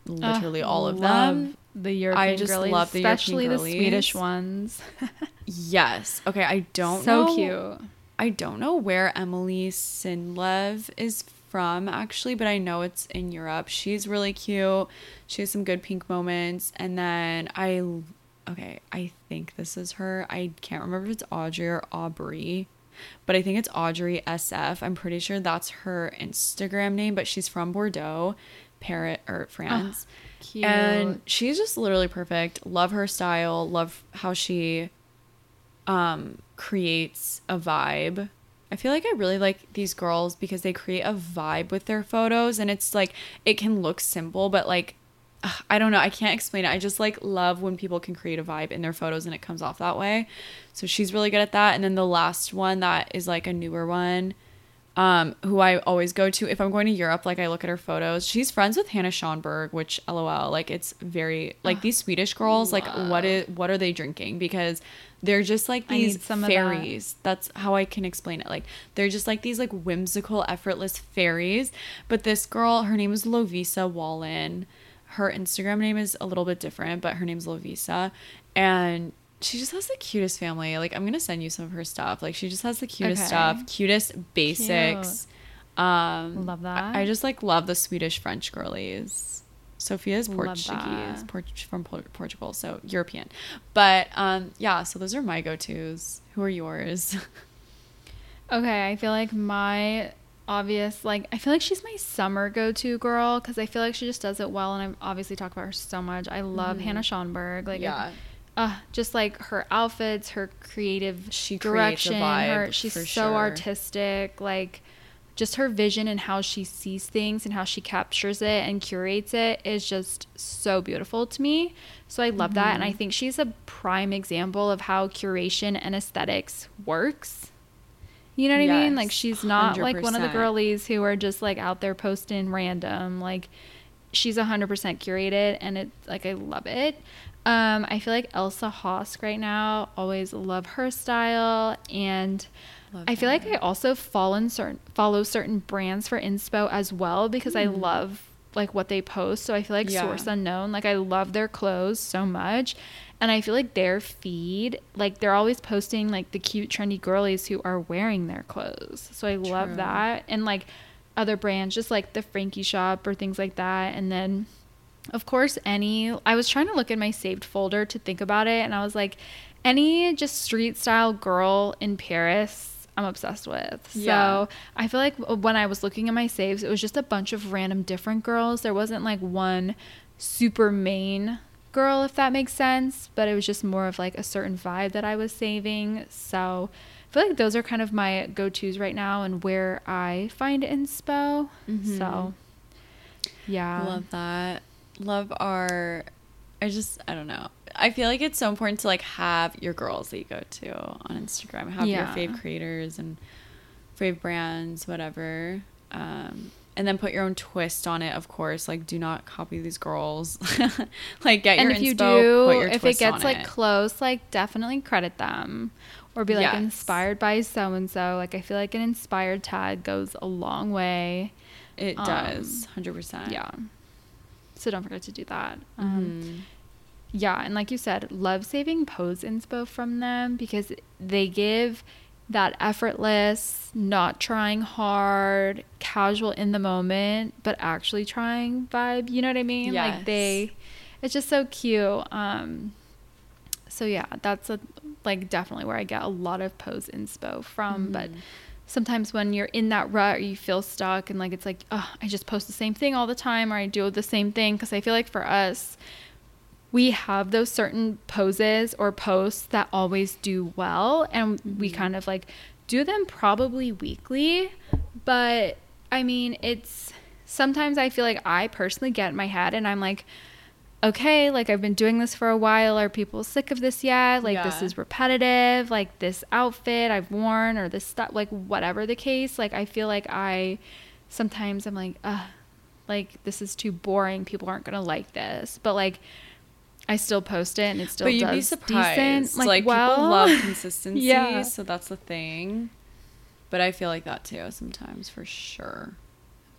Literally Ugh, all of love them. The European I just girlies, love the European especially the Swedish ones. Yes. Okay, I don't so know. cute. I don't know where Emili Sindlev is from actually, but I know it's in Europe. She's really cute. She has some good pink moments. And then I okay, I think this is her. I can't remember if it's Audrey or Aubrey, but I think it's Audrey SF. I'm pretty sure that's her Instagram name, but she's from Bordeaux, Paris or France. Cute. And she's just literally perfect. Love her style. Love how she um creates a vibe. I feel like I really like these girls because they create a vibe with their photos and it's like it can look simple but like I don't know, I can't explain it. I just like love when people can create a vibe in their photos and it comes off that way. So she's really good at that. And then the last one that is like a newer one um, who I always go to if I'm going to Europe. Like I look at her photos. She's friends with Hanna Schönberg, which LOL. Like it's very like these Swedish girls. Like what is what are they drinking? Because they're just like these some of that. fairies. That's how I can explain it. Like they're just like these like whimsical, effortless fairies. But this girl, her name is Lovisa Wallen. Her Instagram name is a little bit different, but her name's Lovisa, and she just has the cutest family. Like I'm gonna send you some of her stuff. Like she just has the cutest Okay. stuff, cutest basics. Um, Love that. I, just like love the Swedish French girlies. Sophia is Portuguese. Port- from Por- Portugal, so European. But um, yeah, so those are my go tos. Who are yours? Okay, I feel like my obvious like I feel like she's my summer go-to girl because I feel like she just does it well, and I've obviously talked about her so much. I love Hanna Schönberg. Like, Yeah. Uh, just like her outfits, her creative She direction. her she's so sure. artistic. Like, just her vision and how she sees things and how she captures it and curates it is just so beautiful to me. So I love mm-hmm. that. And I mm-hmm. think she's a prime example of how curation and aesthetics works. You know what yes, I mean? Like she's not 100%. like one of the girlies who are just like out there posting random. Like she's 100% curated and it like I love it. Um, I feel like Elsa Hosk right now, always love her style and Love I feel like I also follow certain follow certain brands for inspo as well because mm. I love like what they post. So I feel like yeah. Source Unknown, like I love their clothes so much. And I feel like their feed, like they're always posting like the cute trendy girlies who are wearing their clothes. So I True. love that. And like other brands, just like the Frankie shop or things like that. And then of course any I was trying to look in my saved folder to think about it and I was like any just street style girl in Paris I'm obsessed with. Yeah. So I feel like when I was looking at my saves, it was just a bunch of random different girls. There wasn't like one super main girl, if that makes sense, but it was just more of like a certain vibe that I was saving. So I feel like those are kind of my go tos right now and where I find inspo. Mm-hmm. So yeah. Love that. Love our I just I don't know. I feel like it's so important to like have your girls that you go to on Instagram, have yeah. your fave creators and fave brands, whatever. Um, and then put your own twist on it, of course. Like, do not copy these girls. like, get and your if you do, if it gets like it. close, like definitely credit them, or be like yes. inspired by so and so. Like, I feel like an inspired tag goes a long way. It um, does, hundred percent. Yeah. So don't forget to do that. Um, mm-hmm. Yeah, and like you said, love saving pose inspo from them because they give that effortless, not trying hard, casual in the moment, but actually trying vibe. You know what I mean? Yes. Like they, it's just so cute. Um, so yeah, that's a like definitely where I get a lot of pose inspo from. Mm-hmm. But sometimes when you're in that rut or you feel stuck and like it's like, oh, I just post the same thing all the time or I do the same thing because I feel like for us we have those certain poses or posts that always do well and mm-hmm. we kind of like do them probably weekly but i mean it's sometimes i feel like i personally get in my head and i'm like okay like i've been doing this for a while are people sick of this yet like yeah. this is repetitive like this outfit i've worn or this stuff like whatever the case like i feel like i sometimes i'm like uh like this is too boring people aren't gonna like this but like I still post it and it still but you'd does be surprised. decent. Like, like well, people love consistency, yeah. so that's the thing. But I feel like that too sometimes for sure.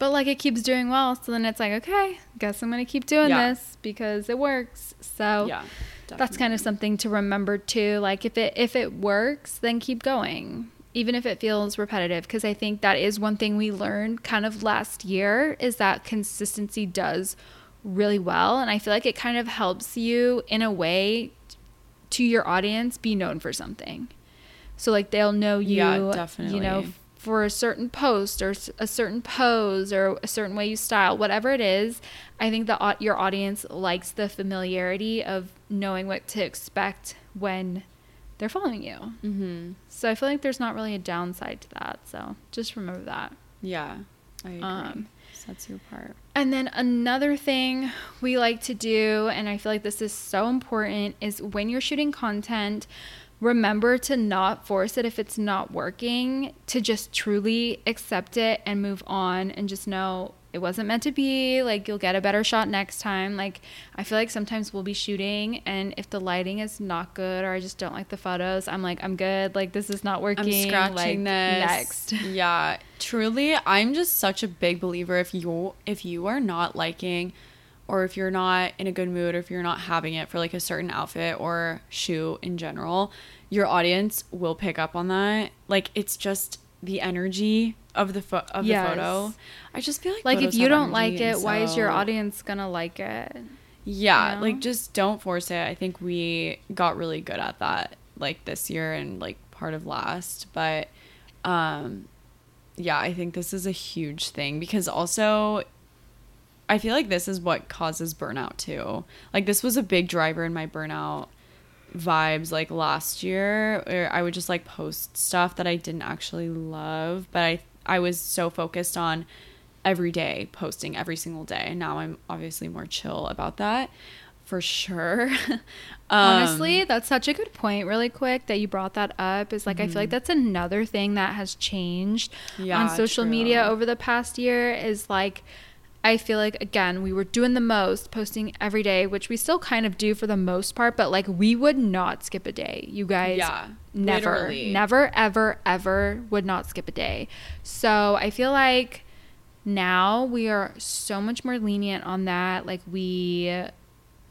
But like it keeps doing well, so then it's like, okay, guess I'm gonna keep doing yeah. this because it works. So yeah, that's kind of something to remember too. Like if it if it works, then keep going. Even if it feels repetitive, because I think that is one thing we learned kind of last year is that consistency does really well. And I feel like it kind of helps you in a way to your audience be known for something. So like they'll know you, yeah, definitely. you know, for a certain post or a certain pose or a certain way you style, whatever it is. I think that your audience likes the familiarity of knowing what to expect when they're following you. Mm-hmm. So I feel like there's not really a downside to that. So just remember that. Yeah, I agree. Um, sets you apart. And then another thing we like to do, and I feel like this is so important, is when you're shooting content, remember to not force it if it's not working, to just truly accept it and move on and just know it wasn't meant to be. Like, you'll get a better shot next time. Like, I feel like sometimes we'll be shooting, and if the lighting is not good or I just don't like the photos, I'm like, I'm good. Like, this is not working. I'm scratching like, this. Next. Yeah. Truly, I'm just such a big believer. If you if you are not liking or if you're not in a good mood or if you're not having it for like a certain outfit or shoe in general, your audience will pick up on that. Like it's just the energy of the fo- of yes. the photo. I just feel like like if you don't like it, so... why is your audience gonna like it? Yeah, you know? like just don't force it. I think we got really good at that like this year and like part of last, but um yeah, I think this is a huge thing because also I feel like this is what causes burnout too. Like this was a big driver in my burnout vibes like last year where I would just like post stuff that I didn't actually love, but I I was so focused on every day posting every single day. And now I'm obviously more chill about that for sure. um, Honestly, that's such a good point, really quick, that you brought that up. Is like, mm-hmm. I feel like mm-hmm. that's another thing that has changed yeah, on social true. media over the past year is like, I feel like again we were doing the most, posting every day, which we still kind of do for the most part, but like we would not skip a day. You guys yeah, never literally. never ever ever would not skip a day. So, I feel like now we are so much more lenient on that. Like we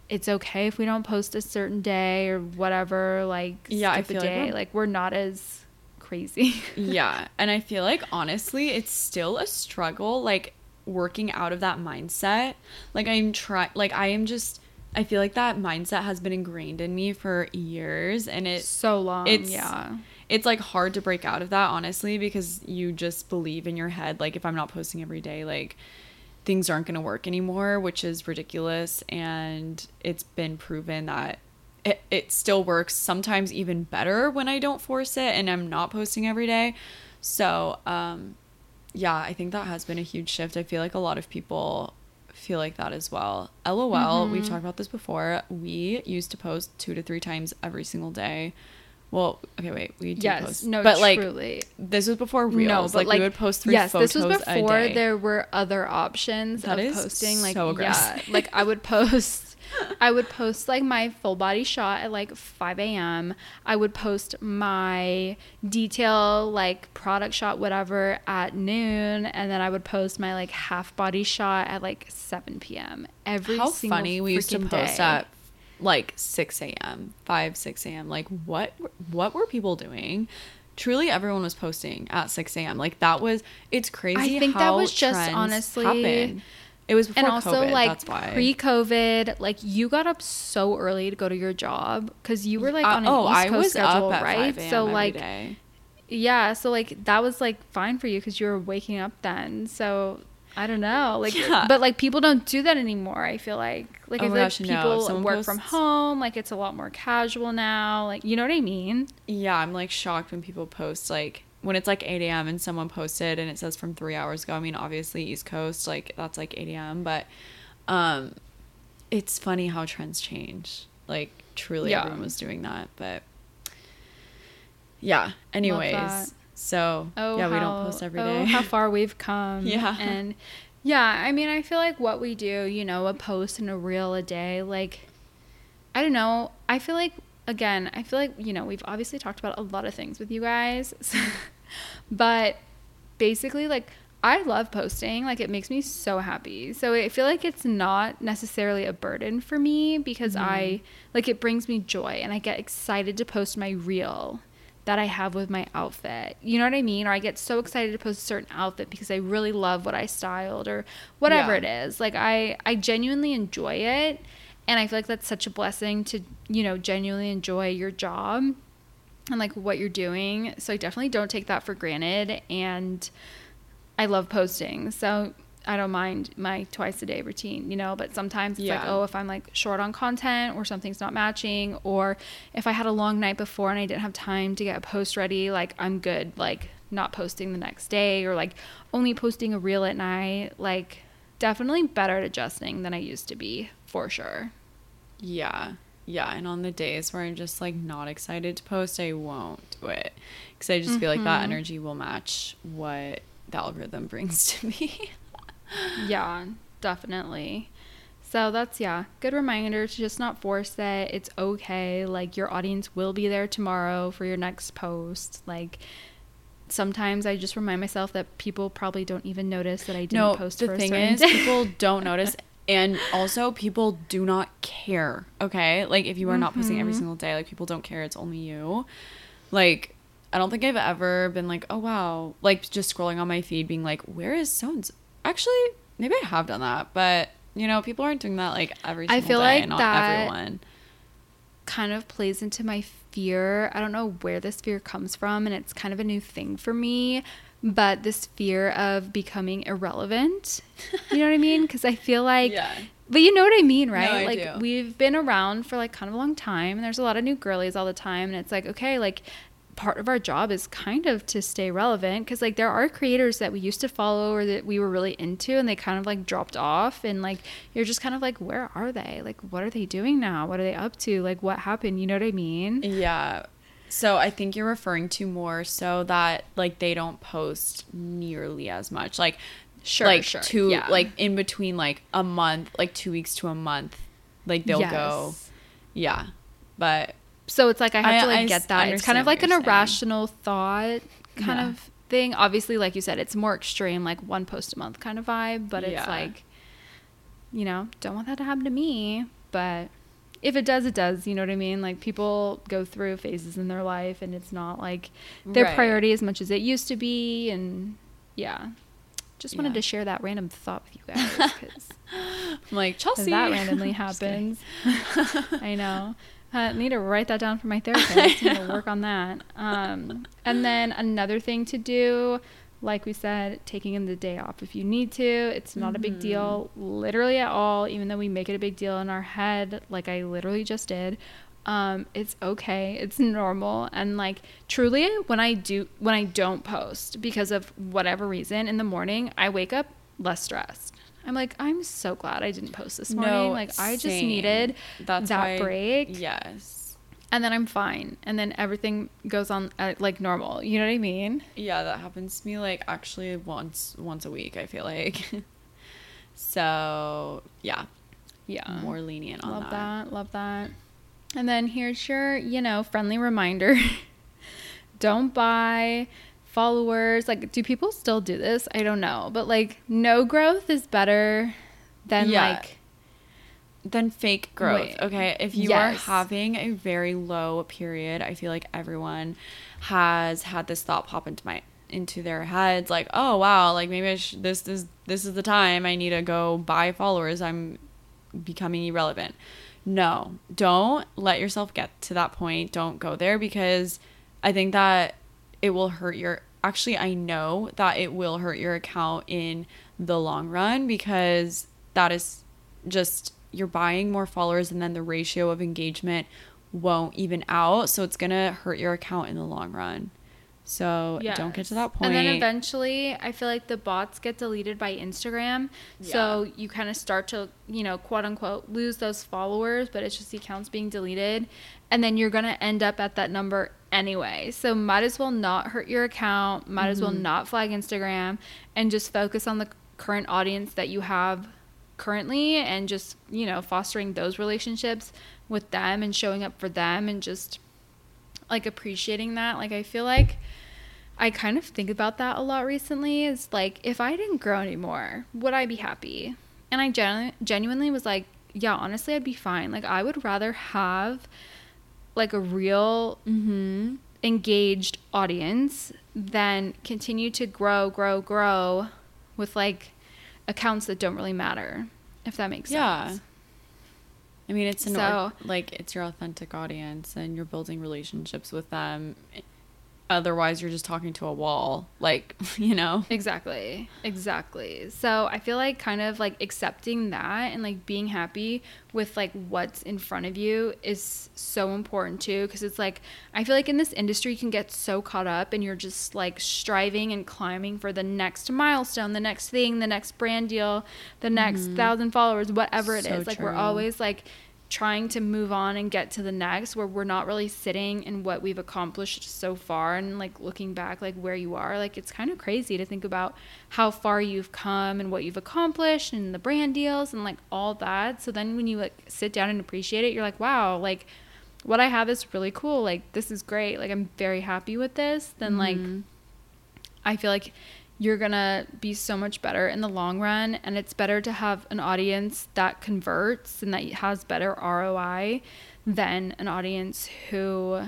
it's okay if we don't post a certain day or whatever, like yeah, skip I feel a day. Like we're, like we're not as crazy. yeah. And I feel like honestly, it's still a struggle. Like working out of that mindset. Like I'm trying like I am just I feel like that mindset has been ingrained in me for years and it's so long. It's yeah. It's like hard to break out of that honestly because you just believe in your head like if I'm not posting every day like things aren't going to work anymore, which is ridiculous and it's been proven that it, it still works sometimes even better when I don't force it and I'm not posting every day. So, um yeah, I think that has been a huge shift. I feel like a lot of people feel like that as well. LOL, mm-hmm. we've talked about this before. We used to post two to three times every single day. Well, okay, wait, we did yes, post, no, but truly. like this was before reels. No, but like, like we would post three yes, photos this was before there were other options that of posting. Like so yeah, like I would post I would post like my full body shot at like 5 a.m. I would post my detail, like product shot, whatever, at noon. And then I would post my like half body shot at like 7 p.m. Every How funny we used to post day. at like 6 a.m., 5, 6 a.m. Like, what, what were people doing? truly everyone was posting at 6 a.m. Like that was it's crazy. I think that was just honestly happen. It was and also COVID, like pre-COVID, like you got up so early to go to your job because you were like uh, on an oh, East Coast I was schedule, right? so like, day. yeah, so like that was like fine for you because you were waking up then. So I don't know, like, yeah. but like people don't do that anymore. I feel like, like oh I feel gosh, like people no. work posts... from home. Like it's a lot more casual now. Like you know what I mean? Yeah, I'm like shocked when people post like when it's like 8 a.m. and someone posted and it says from three hours ago, I mean, obviously East Coast, like that's like 8 a.m. But um, it's funny how trends change. Like truly, yeah. everyone was doing that. But yeah. Anyways, so oh, yeah, how, we don't post every oh. Oh, how far we've come. yeah. And yeah, I mean, I feel like what we do, you know, a post and a reel a day, like I don't know. I feel like again, I feel like, you know, we've obviously talked about a lot of things with you guys. but basically, like, I love posting. Like, it makes me so happy. So I feel like it's not necessarily a burden for me because mm-hmm. I, like, it brings me joy and I get excited to post my reel that I have with my outfit. You know what I mean? Or I get so excited to post a certain outfit because I really love what I styled or whatever yeah. it is. Like I I genuinely enjoy it and I feel like that's such a blessing to, you know, genuinely enjoy your job and like what you're doing. So I definitely don't take that for granted. And I love posting. So I don't mind my twice a day routine, you know, but sometimes it's yeah. like, oh, if I'm like short on content or something's not matching, or if I had a long night before and I didn't have time to get a post ready, like I'm good, like not posting the next day or like only posting a reel at night. Like, definitely better at adjusting than I used to be, for sure. Yeah. Yeah. And on the days where I'm just like not excited to post, I won't do it. Because I just mm-hmm. feel like that mm-hmm. energy will match what the algorithm brings to me. yeah, definitely. So that's yeah, good reminder to just not force it. It's okay. Like your audience will be there tomorrow for your next post. Like sometimes I just remind myself that people probably don't even notice that I didn't no, post. The thing is, people don't notice, and also, people do not care. Okay, like if you are not mm-hmm. posting every mm-hmm. single day, like people don't care. It's only you. Like, I don't think I've ever been like, oh wow, like just scrolling on my feed, being like, where is so Actually, maybe I have done that, but you know, people aren't doing that like every. Single day. I feel day, like that everyone. kind of plays into my fear. I don't know where this fear comes from, and it's kind of a new thing for me but this fear of becoming irrelevant. You know what I mean? Because I feel like, yeah. but you know what I mean, right? No, like do. we've been around for like kind of a long time, and there's a lot of new girlies all the time, and it's like okay, like part of our job is kind of to stay relevant because like there are creators that we used to follow or that we were really into and they kind of like dropped off and like you're just kind of like where are they like what are they doing now what are they up to like what happened you know what i mean Yeah. So I think you're referring to more so that like they don't post nearly as much. Like Sure, like sure, two yeah. like in between like a month, like 2 weeks to a month. Like they'll go. Yeah. But so it's like i have I- to like I get that it's kind of like an saying. irrational thought kind Yeah. of thing obviously like you said it's more extreme like one post a month kind of vibe but it's Yeah. like you know don't want that to happen to me but if it does it does you know what i mean like people go through phases in their life and it's not like their Right. priority as much as it used to be and yeah just wanted Yeah. to share that random thought with you guys because I'm like Chelsea that randomly happens. I know. I need to write that down for my therapist. I need to work on that. Um, and then another thing to do, like we said, taking in the day off if you need to. It's not a big deal, literally at all. Even though we make it a big deal in our head, like I literally just did. Um, it's okay. It's normal. And like truly, when I do, when I don't post because of whatever reason in the morning, I wake up less stressed. I'm like, I'm so glad I didn't post this morning. No, like I just needed That's that why- break Yes. And then I'm fine. And then everything goes on uh, like normal. You know what I mean? Yeah, that happens to me like actually once once a week, I feel like. so, yeah, Yeah. more lenient on love that. that. Love that. And then here's your, you know, friendly reminder. Don't buy followers. Like, do people still do this? I don't know. But like, no growth is better than Yeah. like, Then fake growth. Wait. Okay, if you Yes. are having a very low period, I feel like everyone has had this thought pop into my into their heads like, "Oh, wow, like maybe I sh- this is this is the time I need to go buy followers. I'm becoming irrelevant." No, don't let yourself get to that point. Don't go there because I think that it will hurt your actually I know that it will hurt your account in the long run because that is just you're buying more followers and then the ratio of engagement won't even out so it's going to hurt your account in the long run. So don't get to that point. And then eventually, I feel like the bots get deleted by Instagram. So you kind of start to, you know, quote unquote, lose those followers, but it's just the accounts being deleted. And then you're going to end up at that number anyway. So might as well not hurt your account, might as well Mm-hmm. not flag Instagram, and just focus on the current audience that you have currently and just, you know, fostering those relationships with them and showing up for them and just like appreciating that. Like I feel like I kind of think about that a lot recently. Is like if I didn't grow anymore, would I be happy? And I genu- genuinely was like, yeah, honestly, I'd be fine. Like I would rather have like a real Mhm. engaged audience than continue to grow, grow, grow with like accounts that don't really matter. If that makes Yeah. sense. Yeah. I mean, it's an So- or- like it's your authentic audience and you're building relationships with them. Otherwise, you're just talking to a wall. Like, you know. Exactly. Exactly. So I feel like kind of like accepting that and like being happy with like what's in front of you is so important too. Cause it's like, I feel like in this industry, you can get so caught up and you're just like striving and climbing for the next milestone, the next thing, the next brand deal, the next mm-hmm. thousand followers, whatever it is. So Like we're always like, trying to move on and get to the next where we're not really sitting in what we've accomplished so far and like looking back like where you are like it's kind of crazy to think about how far you've come and what you've accomplished and the brand deals and like all that. So then when you like sit down and appreciate it you're like wow like what i have is really cool. Like this is great. Like i'm very happy with this. Then like Mhm. I feel like you're gonna be so much better in the long run, and it's better to have an audience that converts and that has better ROI than an audience who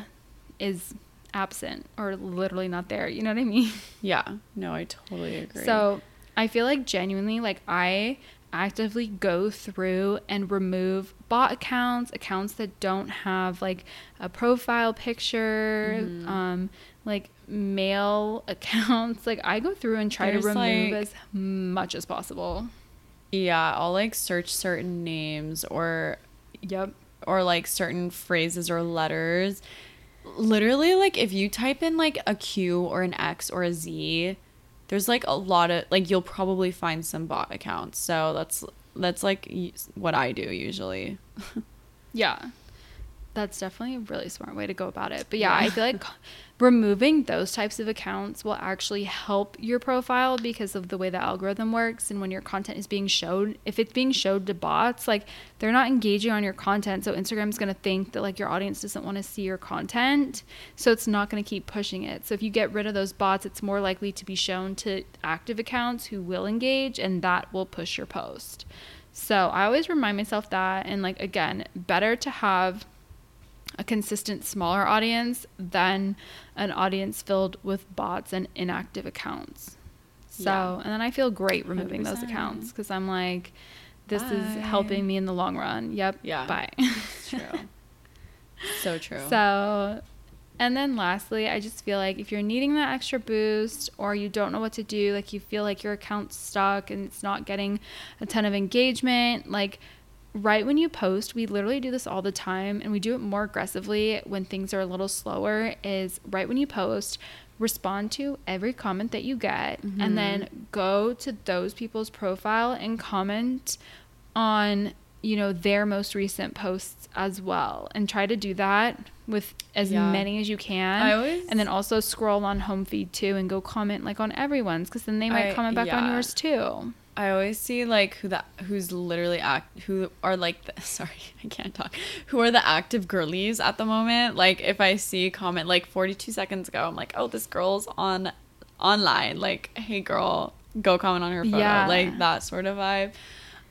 is absent or literally not there. You know what I mean? Yeah. No, I totally agree. So I feel like genuinely, like I actively go through and remove bot accounts, accounts that don't have like a profile picture, Mm-hmm. um, like mail accounts. Like I go through and try There's, to remove like- as much as possible. yeah, I'll like search certain names or Yep. or like certain phrases or letters literally like if you type in like a Q or an X or a Z, there's like a lot of like you'll probably find some bot accounts. So that's that's like what I do usually. Yeah. That's definitely a really smart way to go about it. But yeah, Yeah. I feel like removing those types of accounts will actually help your profile because of the way the algorithm works and when your content is being shown. if it's being showed to bots, like they're not engaging on your content, so Instagram's going to think that like your audience doesn't want to see your content, so it's not going to keep pushing it. So if you get rid of those bots, it's more likely to be shown to active accounts who will engage and that will push your post. So I always remind myself that and like again, better to have a consistent smaller audience than an audience filled with bots and inactive accounts. So, Yeah. and then I feel great removing those 100%. accounts because I'm like, this Bye. is helping me in the long run. Yep. Yeah. Bye. True. so true. So, and then lastly, I just feel like if you're needing that extra boost or you don't know what to do, like you feel like your account's stuck and it's not getting a ton of engagement, like right when you post, we literally do this all the time and we do it more aggressively when things are a little slower is right when you post, respond to every comment that you get and then mm-hmm. go to those people's profile and comment on you know their most recent posts as well and try to do that with as Yeah. many as you can. I always- and then also scroll on home feed too and go comment like on everyone's because then they might I- comment back on yours too I always see like who that who's literally act who are like the, sorry I can't talk who are the active girlies at the moment. Like if I see a comment like 42 seconds ago, I'm like, oh, this girl's on online. Like, hey girl, go comment on her photo. Yeah. Like that sort of vibe.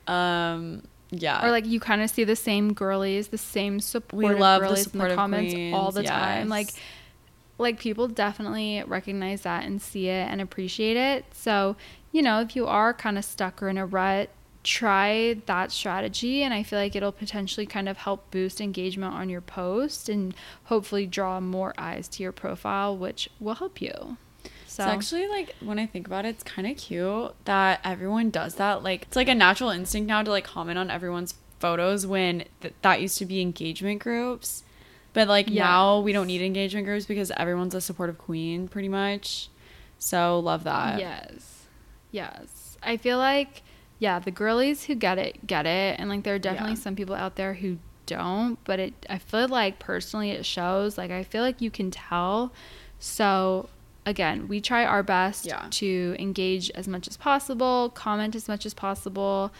Um, yeah. or like you kind of see the same girlies the same supportive love the girlies in the comments all the queens, time like like people definitely recognize that and see it and appreciate it so you know if you are kind of stuck or in a rut try that strategy and i feel like it'll potentially kind of help boost engagement on your post and hopefully draw more eyes to your profile which will help you so It's actually like when I think about it, it's kind of cute that everyone does that. Like it's like a natural instinct now to like comment on everyone's photos when th- that used to be engagement groups. But like now we don't need engagement groups because everyone's a supportive queen pretty much. So love that. Yes. Yes. I feel like, yeah, the girlies who get it, get it. And like, there are definitely Yeah. some people out there who don't, but it, I feel like personally it shows. Like, I feel like you can tell. So, again, we try our best Yeah. to engage as much as possible, comment as much as possible.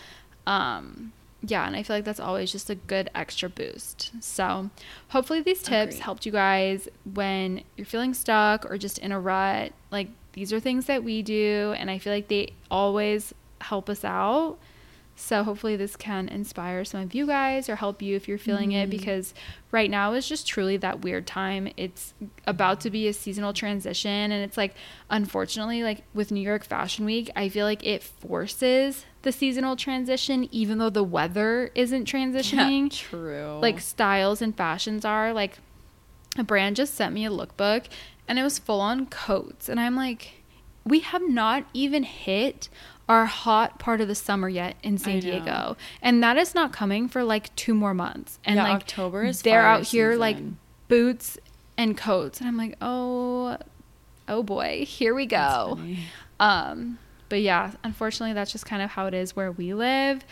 Um, yeah, and I feel like that's always just a good extra boost. So, hopefully, these tips Agreed. helped you guys when you're feeling stuck or just in a rut. Like, these are things that we do, and I feel like they always help us out. So, hopefully, this can inspire some of you guys or help you if you're feeling it mm-hmm. because right now is just truly that weird time. It's about to be a seasonal transition, and it's like, unfortunately, like with New York Fashion Week, I feel like it forces the seasonal transition, even though the weather isn't transitioning Yeah, true. like styles and fashions are. Like a brand just sent me a lookbook and it was full on coats. And I'm like, we have not even hit our hot part of the summer yet in San Diego. And that is not coming for like two more months. And Yeah, like October is they're out here like boots and coats. And I'm like, oh, oh boy, here we go. Um, but yeah, unfortunately, that's just kind of how it is where we live.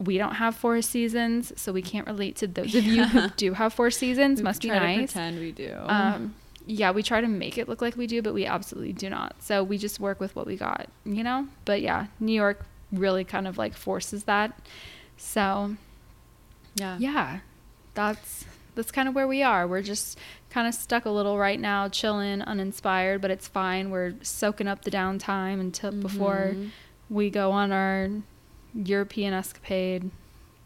We don't have four seasons, so we can't relate to those of you who do have four seasons. We Must be nice. pretend we do. Um, yeah, we try to make it look like we do, but we absolutely do not. So we just work with what we got, you know? But yeah, New York really kind of like forces that. So yeah. yeah, that's that's kind of where we are. We're just kind of stuck a little right now, chilling, uninspired, but it's fine. We're soaking up the downtime until before Mhm. we go on our European escapade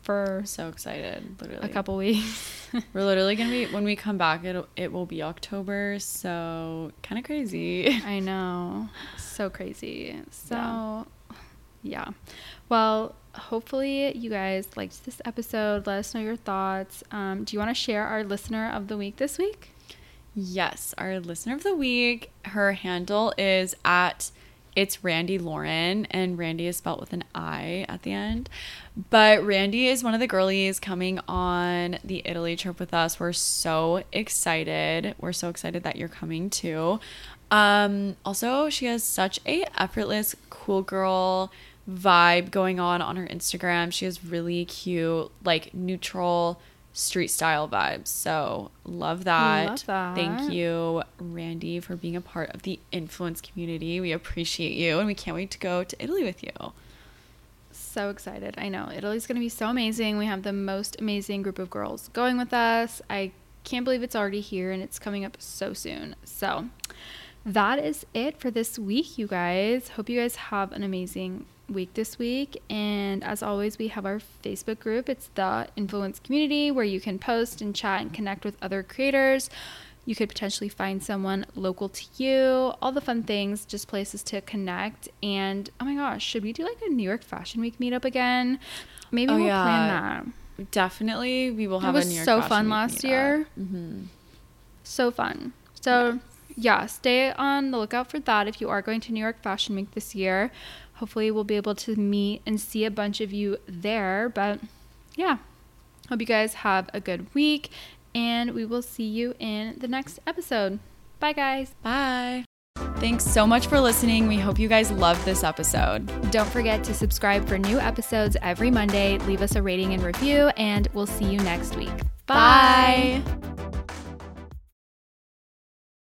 for So excited, literally. a couple weeks. We're literally gonna be when we come back. It it will be October, so kind of crazy. I know. So crazy. So, yeah. Yeah. Well, hopefully you guys liked this episode. Let us know your thoughts. Um, do you want to share our listener of the week this week? Yes, our listener of the week. Her handle is at it's Randi Lauren, and Randi is spelled with an I at the end. But Randi is one of the girlies coming on the Italy trip with us. We're so excited. We're so excited that you're coming too. Um, also, she has such a effortless, cool girl vibe going on on her Instagram. She has really cute, like neutral street style vibes. So love that. Love that. Thank you, Randi, for being a part of the influence community. We appreciate you and we can't wait to go to Italy with you. So excited. I know. Italy's going to be so amazing. We have the most amazing group of girls going with us. I can't believe it's already here and it's coming up so soon. So, that is it for this week, you guys. Hope you guys have an amazing week this week. And as always, we have our Facebook group. It's the Influence Community where you can post and chat and connect with other creators. You could potentially find someone local to you, all the fun things, just places to connect. And oh my gosh, should we do like a New York Fashion Week meetup again? Maybe Oh, we'll yeah. plan that. Definitely, we will It have was a New York It was so Fashion fun Week last meetup. year. Mhm. So fun. So, yeah, stay on the lookout for that if you are going to New York Fashion Week this year. Hopefully, we'll be able to meet and see a bunch of you there. But yeah, hope you guys have a good week, and we will see you in the next episode. Bye, guys. Bye. Thanks so much for listening. We hope you guys loved this episode. Don't forget to subscribe for new episodes every Monday. Leave us a rating and review, and we'll see you next week. Bye.